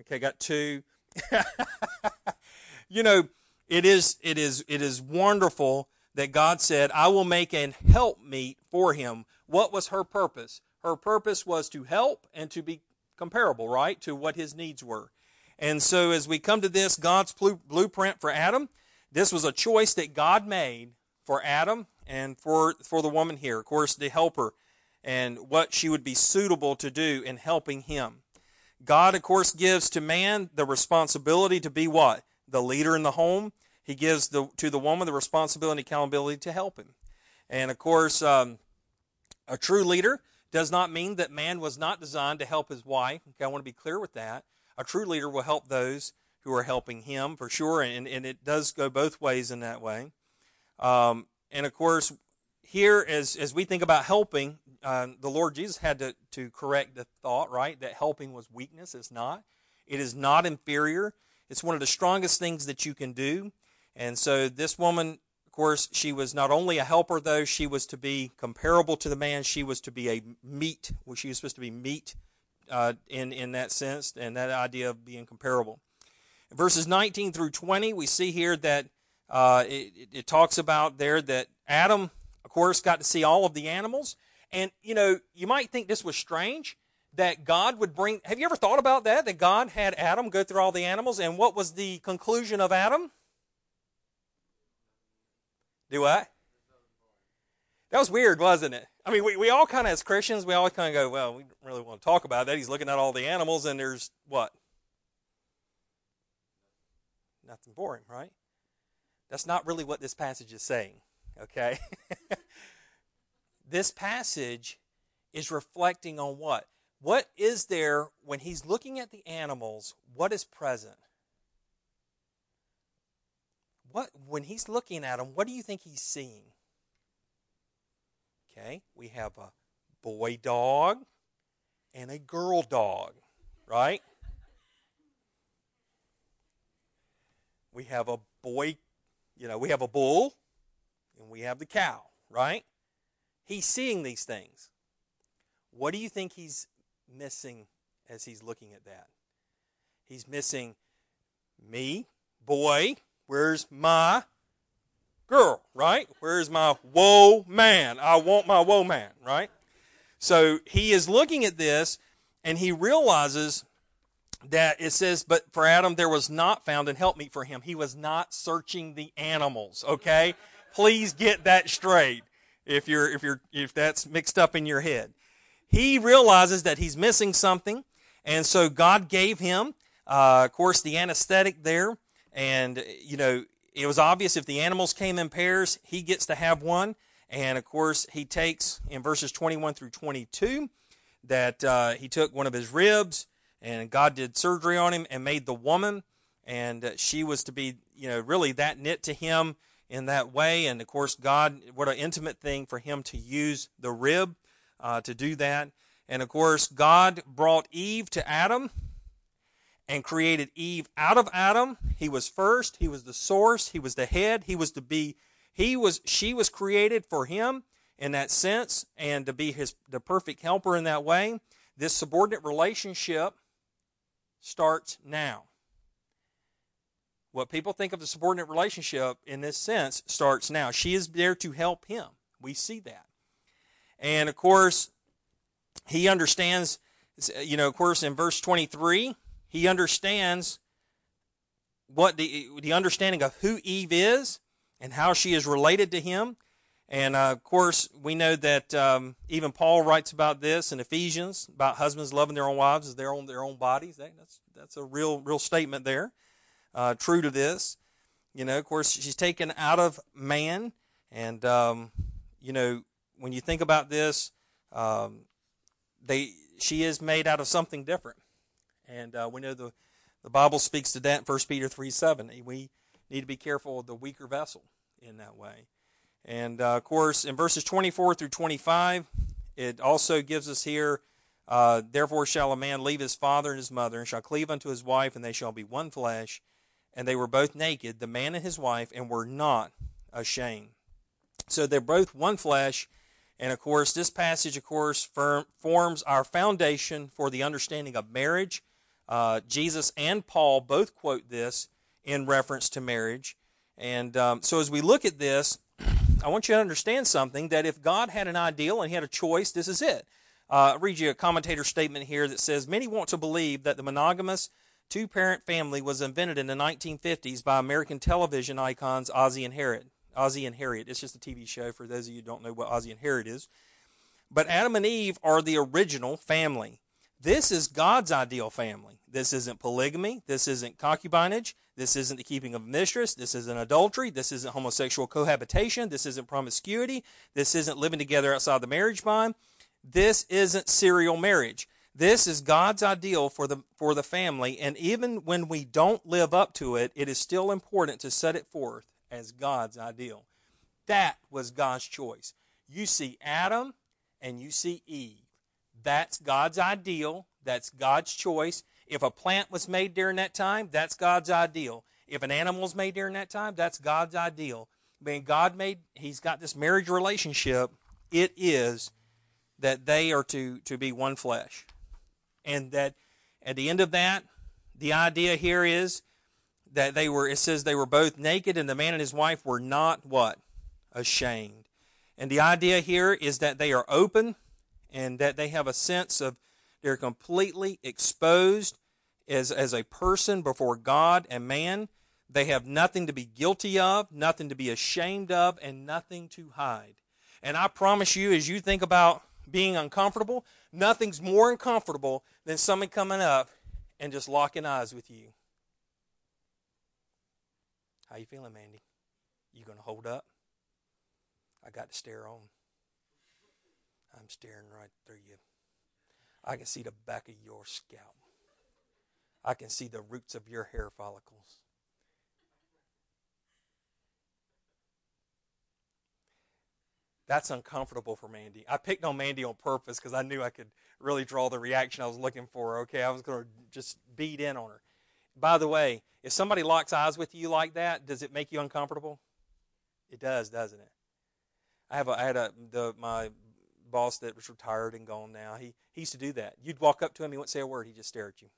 Okay, I got two. [LAUGHS] you know, it is it is it is wonderful that God said, I will make an helpmeet for him. What was her purpose? Her purpose was to help and to be comparable, right, to what his needs were. And so as we come to this, God's blueprint for Adam, this was a choice that God made for Adam and for, for the woman here. Of course, the helper and what she would be suitable to do in helping him. God, of course, gives to man the responsibility to be what? The leader in the home he gives the, to the woman the responsibility and accountability to help him. And of course, um, a true leader does not mean that man was not designed to help his wife. Okay, I want to be clear with that. A true leader will help those who are helping him for sure, and, and it does go both ways in that way. Um, and of course, here as as we think about helping, uh, the Lord Jesus had to to correct the thought, right, that helping was weakness. It's not. It is not inferior. It's one of the strongest things that you can do. And so this woman, of course, she was not only a helper, though, she was to be comparable to the man. She was to be a meet. She was supposed to be meet uh, in, in that sense, and that idea of being comparable. Verses 19 through 20, we see here that uh, it, it talks about there that Adam, of course, got to see all of the animals. And, you know, you might think this was strange that God would bring. Have you ever thought about that? That God had Adam go through all the animals, and what was the conclusion of Adam? Do what? That was weird, wasn't it? I mean, we, we all kind of, as Christians, we always kind of go, well, we don't really want to talk about that. He's looking at all the animals, and there's what? Nothing him, right? That's not really what this passage is saying, okay? [LAUGHS] this passage is reflecting on what? What is there when he's looking at the animals? What is present? What when he's looking at them, what do you think he's seeing? Okay, we have a boy dog and a girl dog, right? We have a boy, you know, we have a bull and we have the cow, right? He's seeing these things. What do you think he's missing as he's looking at that? He's missing me, boy, Where's my girl, right? Where's my woe man? I want my woe man, right? So he is looking at this and he realizes that it says, but for Adam there was not found an helpmeet for him. He was not searching the animals, okay? Please get that straight if you're if you're if that's mixed up in your head. He realizes that he's missing something, and so God gave him, uh, of course, the anesthetic there and, you know, it was obvious if the animals came in pairs, he gets to have one. And of course, he takes in verses 21 through 22 that uh, he took one of his ribs and God did surgery on him and made the woman. And she was to be, you know, really that knit to him in that way. And of course, God, what an intimate thing for him to use the rib uh, to do that. And of course, God brought Eve to Adam and created Eve out of Adam. He was first, he was the source, he was the head, he was to be he was she was created for him in that sense and to be his the perfect helper in that way. This subordinate relationship starts now. What people think of the subordinate relationship in this sense starts now. She is there to help him. We see that. And of course, he understands, you know, of course, in verse 23, he understands what the, the understanding of who Eve is and how she is related to him. And uh, of course, we know that um, even Paul writes about this in Ephesians about husbands loving their own wives as their own their own bodies. That's that's a real real statement there, uh, true to this. You know, of course, she's taken out of man, and um, you know when you think about this, um, they she is made out of something different. And uh, we know the, the Bible speaks to that in 1 Peter 3 7. We need to be careful of the weaker vessel in that way. And uh, of course, in verses 24 through 25, it also gives us here, uh, therefore shall a man leave his father and his mother, and shall cleave unto his wife, and they shall be one flesh. And they were both naked, the man and his wife, and were not ashamed. So they're both one flesh. And of course, this passage, of course, forms our foundation for the understanding of marriage. Uh, Jesus and Paul both quote this in reference to marriage. And um, so as we look at this, I want you to understand something that if God had an ideal and he had a choice, this is it. Uh, I'll read you a commentator statement here that says Many want to believe that the monogamous two parent family was invented in the 1950s by American television icons Ozzie and Harriet. Ozzie and Harriet. It's just a TV show for those of you who don't know what Ozzie and Harriet is. But Adam and Eve are the original family. This is God's ideal family. This isn't polygamy. This isn't concubinage. This isn't the keeping of a mistress. This isn't adultery. This isn't homosexual cohabitation. This isn't promiscuity. This isn't living together outside the marriage bond. This isn't serial marriage. This is God's ideal for the for the family, and even when we don't live up to it, it is still important to set it forth as God's ideal. That was God's choice. You see Adam and you see Eve. That's God's ideal. That's God's choice. If a plant was made during that time, that's God's ideal. If an animal was made during that time, that's God's ideal. When God made, He's got this marriage relationship. It is that they are to, to be one flesh. And that at the end of that, the idea here is that they were, it says they were both naked and the man and his wife were not what? Ashamed. And the idea here is that they are open and that they have a sense of they're completely exposed as, as a person before God and man. They have nothing to be guilty of, nothing to be ashamed of, and nothing to hide. And I promise you, as you think about being uncomfortable, nothing's more uncomfortable than someone coming up and just locking eyes with you. How you feeling, Mandy? You gonna hold up? I got to stare on. I'm staring right through you. I can see the back of your scalp. I can see the roots of your hair follicles. That's uncomfortable for Mandy. I picked on Mandy on purpose because I knew I could really draw the reaction I was looking for. Okay, I was going to just beat in on her. By the way, if somebody locks eyes with you like that, does it make you uncomfortable? It does, doesn't it? I have a, I had a the my boss that was retired and gone now. He he used to do that. You'd walk up to him, he wouldn't say a word. He'd just stare at you.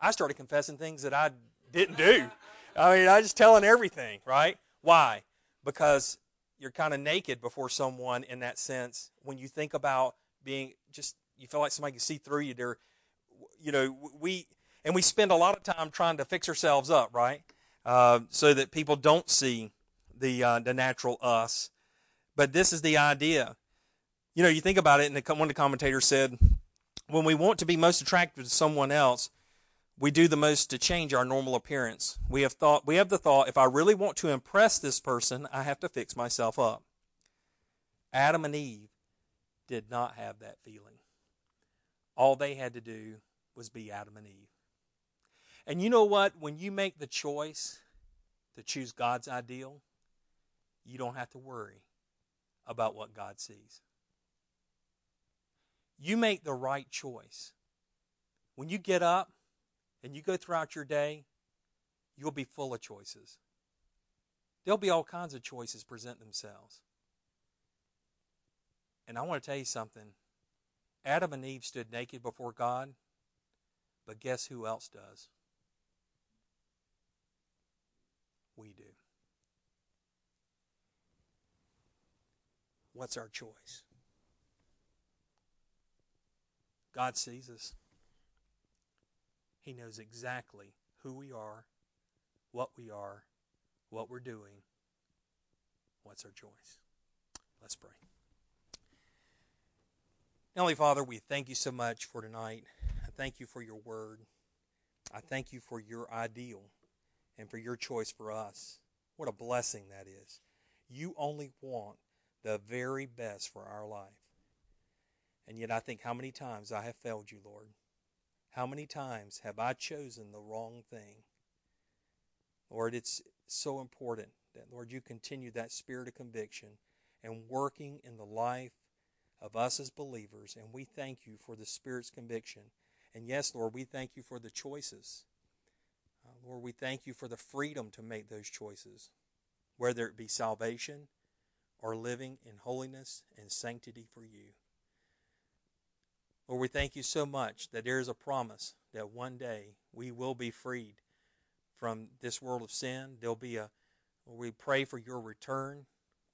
I started confessing things that I didn't do. I mean, I was just telling everything, right? Why? Because you're kind of naked before someone in that sense. When you think about being just, you feel like somebody can see through you. There, you know, we and we spend a lot of time trying to fix ourselves up, right? Uh, so that people don't see the uh, the natural us. But this is the idea. You know, you think about it, and one of the commentators said, when we want to be most attractive to someone else, we do the most to change our normal appearance. We have thought we have the thought if I really want to impress this person, I have to fix myself up. Adam and Eve did not have that feeling. All they had to do was be Adam and Eve. And you know what? When you make the choice to choose God's ideal, you don't have to worry about what God sees. You make the right choice. When you get up and you go throughout your day, you'll be full of choices. There'll be all kinds of choices present themselves. And I want to tell you something. Adam and Eve stood naked before God, but guess who else does? we do. What's our choice? God sees us. He knows exactly who we are, what we are, what we're doing. What's our choice? Let's pray. Heavenly Father, we thank you so much for tonight. I thank you for your word. I thank you for your ideal and for your choice for us. What a blessing that is. You only want the very best for our life. And yet, I think how many times I have failed you, Lord. How many times have I chosen the wrong thing? Lord, it's so important that, Lord, you continue that spirit of conviction and working in the life of us as believers. And we thank you for the Spirit's conviction. And yes, Lord, we thank you for the choices. Uh, Lord, we thank you for the freedom to make those choices, whether it be salvation or living in holiness and sanctity for you. Lord, we thank you so much that there is a promise that one day we will be freed from this world of sin. There'll be a, we pray for your return.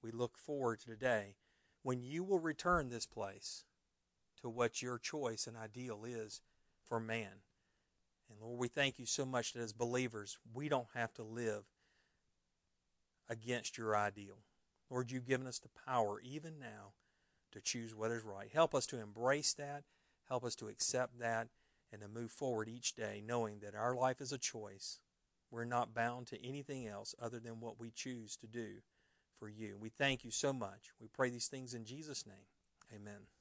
We look forward to the day when you will return this place to what your choice and ideal is for man. And Lord, we thank you so much that as believers, we don't have to live against your ideal. Lord, you've given us the power even now to choose what is right. Help us to embrace that. Help us to accept that and to move forward each day knowing that our life is a choice. We're not bound to anything else other than what we choose to do for you. We thank you so much. We pray these things in Jesus' name. Amen.